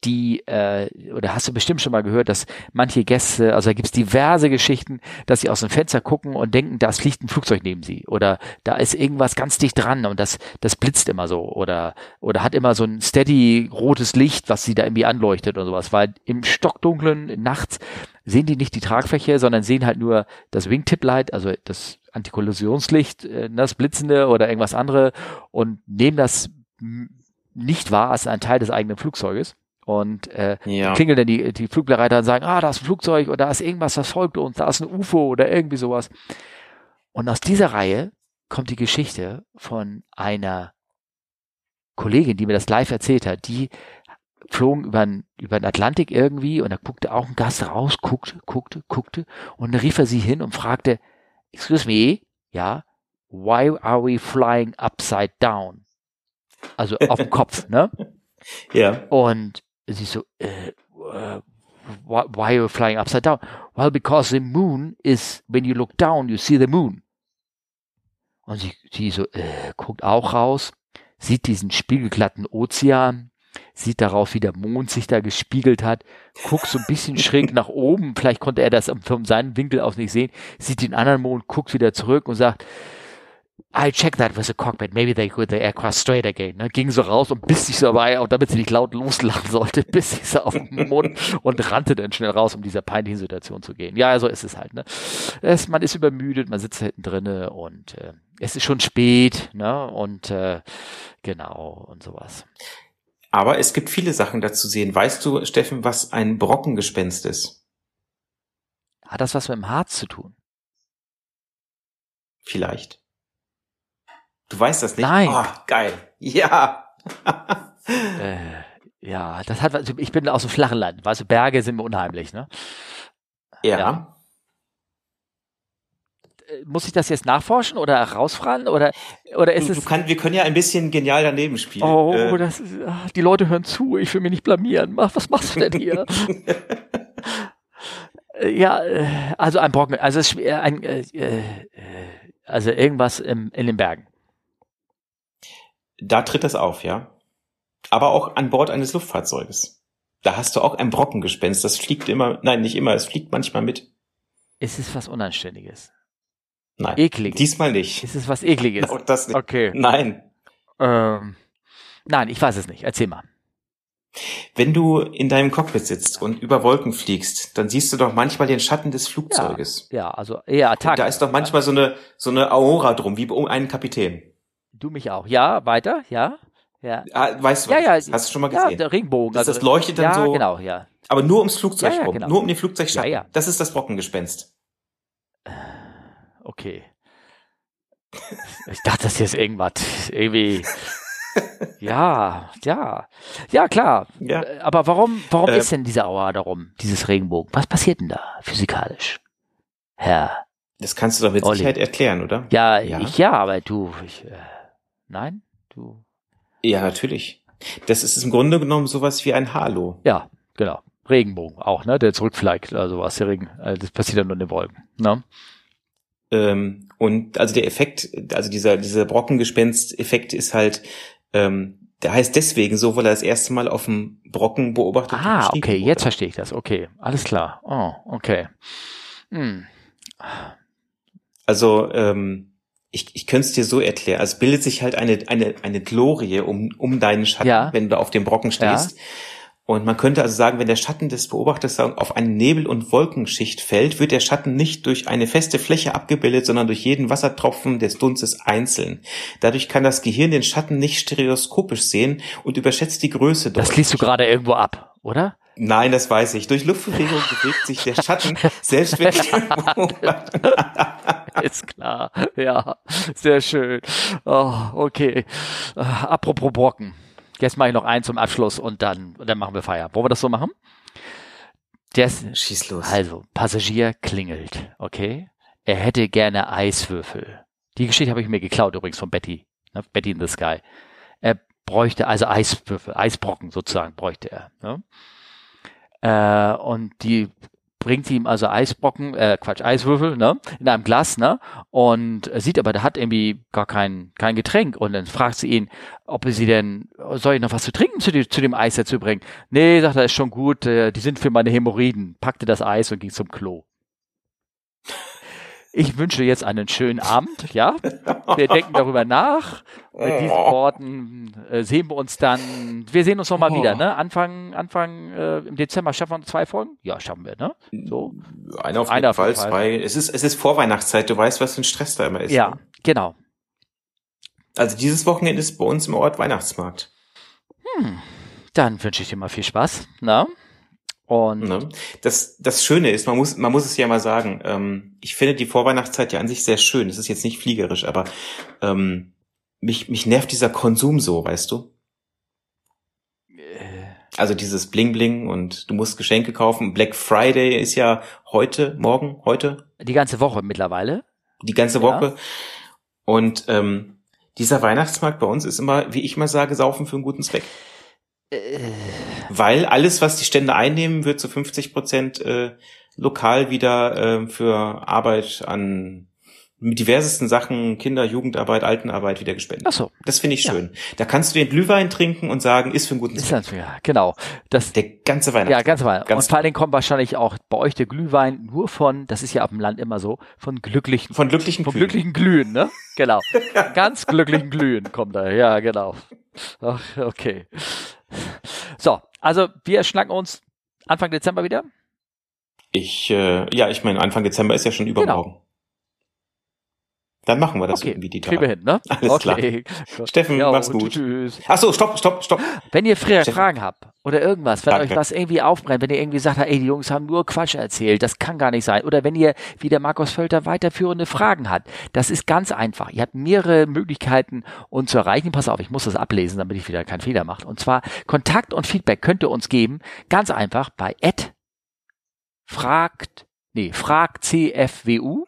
die, äh, oder hast du bestimmt schon mal gehört, dass manche Gäste, also da gibt's diverse Geschichten, dass sie aus dem Fenster gucken und denken, da fliegt ein Flugzeug neben sie oder da ist irgendwas ganz dicht dran und das, das blitzt immer so oder, oder hat immer so ein steady rotes Licht, was sie da irgendwie anleuchtet oder sowas, weil im stockdunklen nachts sehen die nicht die Tragfläche, sondern sehen halt nur das Wingtip-Light, also das Antikollisionslicht, äh, das blitzende oder irgendwas andere und nehmen das nicht wahr als ein Teil des eigenen Flugzeuges und äh, ja. klingeln dann die, die Flugbegleiter und sagen, ah, da ist ein Flugzeug oder da ist irgendwas, das folgt uns, da ist ein UFO oder irgendwie sowas. Und aus dieser Reihe kommt die Geschichte von einer Kollegin, die mir das live erzählt hat, die flogen über, über den Atlantik irgendwie und da guckte auch ein Gast raus, guckte, guckte, guckte und dann rief er sie hin und fragte, excuse me, ja, why are we flying upside down? Also auf dem Kopf, ne? (laughs) Ja. Und sie so, uh, uh, why are you flying upside down? Well, because the moon is, when you look down, you see the moon. Und sie, sie so, äh, guckt auch raus, sieht diesen spiegelglatten Ozean, sieht darauf, wie der Mond sich da gespiegelt hat, guckt so ein bisschen (laughs) schräg nach oben, vielleicht konnte er das von seinem Winkel aus nicht sehen, sieht den anderen Mond, guckt wieder zurück und sagt, I check that with the cockpit. Maybe they could the aircraft straight again. Ne? Ging so raus und biss sich so dabei, auch damit sie nicht laut loslachen (laughs) sollte, biss sich so auf den Mund und rannte dann schnell raus, um dieser peinlichen Situation zu gehen. Ja, so ist es halt. Ne? Es, man ist übermüdet, man sitzt hinten drinne und äh, es ist schon spät. Ne? Und äh, genau und sowas. Aber es gibt viele Sachen dazu sehen. Weißt du, Steffen, was ein Brockengespenst ist? Hat das was mit dem Harz zu tun? Vielleicht. Du weißt das nicht? Nein. Oh, geil. Ja. (laughs) äh, ja, das hat, also ich bin aus dem flachen Land. Weißt du, Berge sind mir unheimlich, ne? Ja. ja. Äh, muss ich das jetzt nachforschen oder herausfragen oder oder ist du, es? Du kann, wir können ja ein bisschen genial daneben spielen. Oh, äh. das ist, ach, die Leute hören zu. Ich will mich nicht blamieren. Was machst du denn hier? (laughs) Äh, ja, äh, also ein Brocken, also ein, äh, also irgendwas im, in den Bergen. Da tritt das auf, ja. Aber auch an Bord eines Luftfahrzeuges. Da hast du auch ein Brockengespenst. Das fliegt immer, nein, nicht immer, es fliegt manchmal mit. Ist es was Unanständiges? Nein. Ekliges? Diesmal nicht. Ist es was Ekliges? Auch das nicht. Okay. Nein. Ähm, nein, ich weiß es nicht. Erzähl mal. Wenn du in deinem Cockpit sitzt und über Wolken fliegst, dann siehst du doch manchmal den Schatten des Flugzeuges. Ja, ja also eher Attack. Da ist doch manchmal so eine, so eine Aura drum, wie um einen Kapitän. Du mich auch. Ja, weiter, ja. Ja. Ah, weißt du, ja, ja, hast du schon mal gesehen? Ja, der Regenbogen. Das, also, das leuchtet dann ja, so. genau, ja. Aber nur ums Flugzeug ja, ja, rum, genau. nur um den Flugzeugschatten. Ja, ja. Das ist das Brockengespenst. Okay. Ich dachte, das hier ist irgendwas. Irgendwie. (laughs) ja, ja. Ja, klar. Ja. Äh, aber warum, warum äh, ist denn diese Aura darum, dieses Regenbogen? Was passiert denn da physikalisch? Herr. Das kannst du doch mit Olli. Sicherheit erklären, oder? Ja, ja, ich ja, aber du, ich, äh, nein, du. Ja, natürlich. Das ist im Grunde genommen sowas wie ein Halo. Ja, genau. Regenbogen auch, ne? Der zurückfliegt, also was der Regen, also das passiert dann nur in den Wolken, ne? Ähm, und also der Effekt, also dieser, dieser Brockengespenst-Effekt ist halt, ähm, der heißt deswegen so, weil er das erste Mal auf dem Brocken beobachtet Ah, okay, wurde. jetzt verstehe ich das. Okay, alles klar. Oh, okay. Hm. Also, ähm, ich, ich könnte es dir so erklären. Also bildet sich halt eine, eine, eine Glorie um, um deinen Schatten, ja. wenn du auf dem Brocken stehst. Ja. Und man könnte also sagen, wenn der Schatten des Beobachters auf eine Nebel- und Wolkenschicht fällt, wird der Schatten nicht durch eine feste Fläche abgebildet, sondern durch jeden Wassertropfen des Dunstes einzeln. Dadurch kann das Gehirn den Schatten nicht stereoskopisch sehen und überschätzt die Größe dort. Das liest du gerade irgendwo ab, oder? Nein, das weiß ich. Durch Luftbewegung (laughs) bewegt sich der Schatten, selbst wenn (laughs) Ist klar, ja, sehr schön. Oh, okay. Uh, apropos Brocken. Jetzt mache ich noch einen zum Abschluss und dann, und dann machen wir Feier. Wollen wir das so machen? Ist, Schieß los. Also, Passagier klingelt, okay? Er hätte gerne Eiswürfel. Die Geschichte habe ich mir geklaut übrigens von Betty. Ne? Betty in the Sky. Er bräuchte also Eiswürfel, Eisbrocken sozusagen bräuchte er. Ne? Äh, und die bringt ihm also Eisbrocken, äh, Quatsch, Eiswürfel, ne, in einem Glas, ne, und sieht aber, der hat irgendwie gar kein, kein Getränk und dann fragt sie ihn, ob sie denn, soll ich noch was zu trinken zu, die, zu dem Eis dazu bringen? Nee, sagt er, ist schon gut, äh, die sind für meine Hämorrhoiden, packte das Eis und ging zum Klo. Ich wünsche jetzt einen schönen Abend, ja. Wir denken darüber nach. Mit diesen. Worten äh, sehen wir uns dann. Wir sehen uns nochmal oh. wieder, ne? Anfang, Anfang äh, im Dezember schaffen wir zwei Folgen? Ja, schaffen wir, ne? So. Einer auf jeden Einer Fall, zwei. Es ist, es ist Vorweihnachtszeit, du weißt, was für ein Stress da immer ist. Ja, ne? genau. Also dieses Wochenende ist bei uns im Ort Weihnachtsmarkt. Hm. Dann wünsche ich dir mal viel Spaß, ne? Und ne? das, das Schöne ist, man muss, man muss es ja mal sagen, ähm, ich finde die Vorweihnachtszeit ja an sich sehr schön. Es ist jetzt nicht fliegerisch, aber ähm, mich, mich nervt dieser Konsum so, weißt du? Äh. Also dieses Bling Bling und du musst Geschenke kaufen. Black Friday ist ja heute, morgen, heute. Die ganze Woche mittlerweile. Die ganze Woche. Ja. Und ähm, dieser Weihnachtsmarkt bei uns ist immer, wie ich mal sage, saufen für einen guten Zweck. Äh. Weil alles, was die Stände einnehmen, wird zu 50 Prozent äh, lokal wieder äh, für Arbeit an mit diversesten Sachen, Kinder, Jugendarbeit, Altenarbeit wieder gespendet. Ach so. Das finde ich schön. Ja. Da kannst du den Glühwein trinken und sagen, ist für einen guten Zweck. Ist ja, genau. Das, der ganze Weihnachten. Ja, ganz Weihnachten. und vor allen Dingen kommt wahrscheinlich auch bei euch der Glühwein nur von, das ist ja auf dem Land immer so, von glücklichen, von glücklichen, von Glühen. glücklichen Glühen, ne? Genau. (laughs) ganz glücklichen Glühen kommt da. Ja, genau. Ach, okay. So, also wir schnacken uns Anfang Dezember wieder. Ich, äh, ja, ich meine, Anfang Dezember ist ja schon übermorgen. Genau. Dann machen wir das okay, irgendwie die Tage. hin, ne? (laughs) Alles okay. klar. Steffen, ja, mach's gut. Tschüss. Ach so, stopp, stopp, stopp. Wenn ihr früher Fragen habt oder irgendwas, wenn Danke. euch was irgendwie aufbrennt, wenn ihr irgendwie sagt, ey, die Jungs haben nur Quatsch erzählt, das kann gar nicht sein. Oder wenn ihr, wie der Markus Völter, weiterführende Fragen hat, das ist ganz einfach. Ihr habt mehrere Möglichkeiten, uns zu erreichen. Pass auf, ich muss das ablesen, damit ich wieder keinen Fehler mache. Und zwar Kontakt und Feedback könnt ihr uns geben, ganz einfach bei fragt, nee, fragt CFWU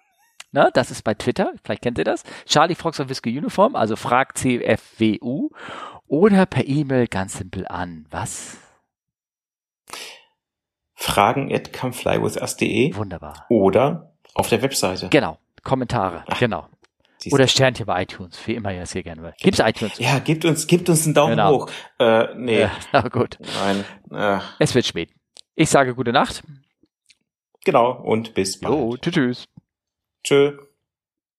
Ne? Das ist bei Twitter, vielleicht kennt ihr das. Charlie Fox of Whiskey Uniform, also fragt CFWU. Oder per E-Mail ganz simpel an. Was? Fragen at comeflywithus.de. Wunderbar. Oder auf der Webseite. Genau. Kommentare. Ach, genau. Oder Sternchen bei iTunes, wie immer ihr es hier gerne wollt. Gibt's iTunes? Ja, gebt uns, gebt uns einen Daumen genau. hoch. Äh, nee. Ja, na gut. Nein. Äh. Es wird spät. Ich sage gute Nacht. Genau, und bis bald. Jo, tschüss. Czy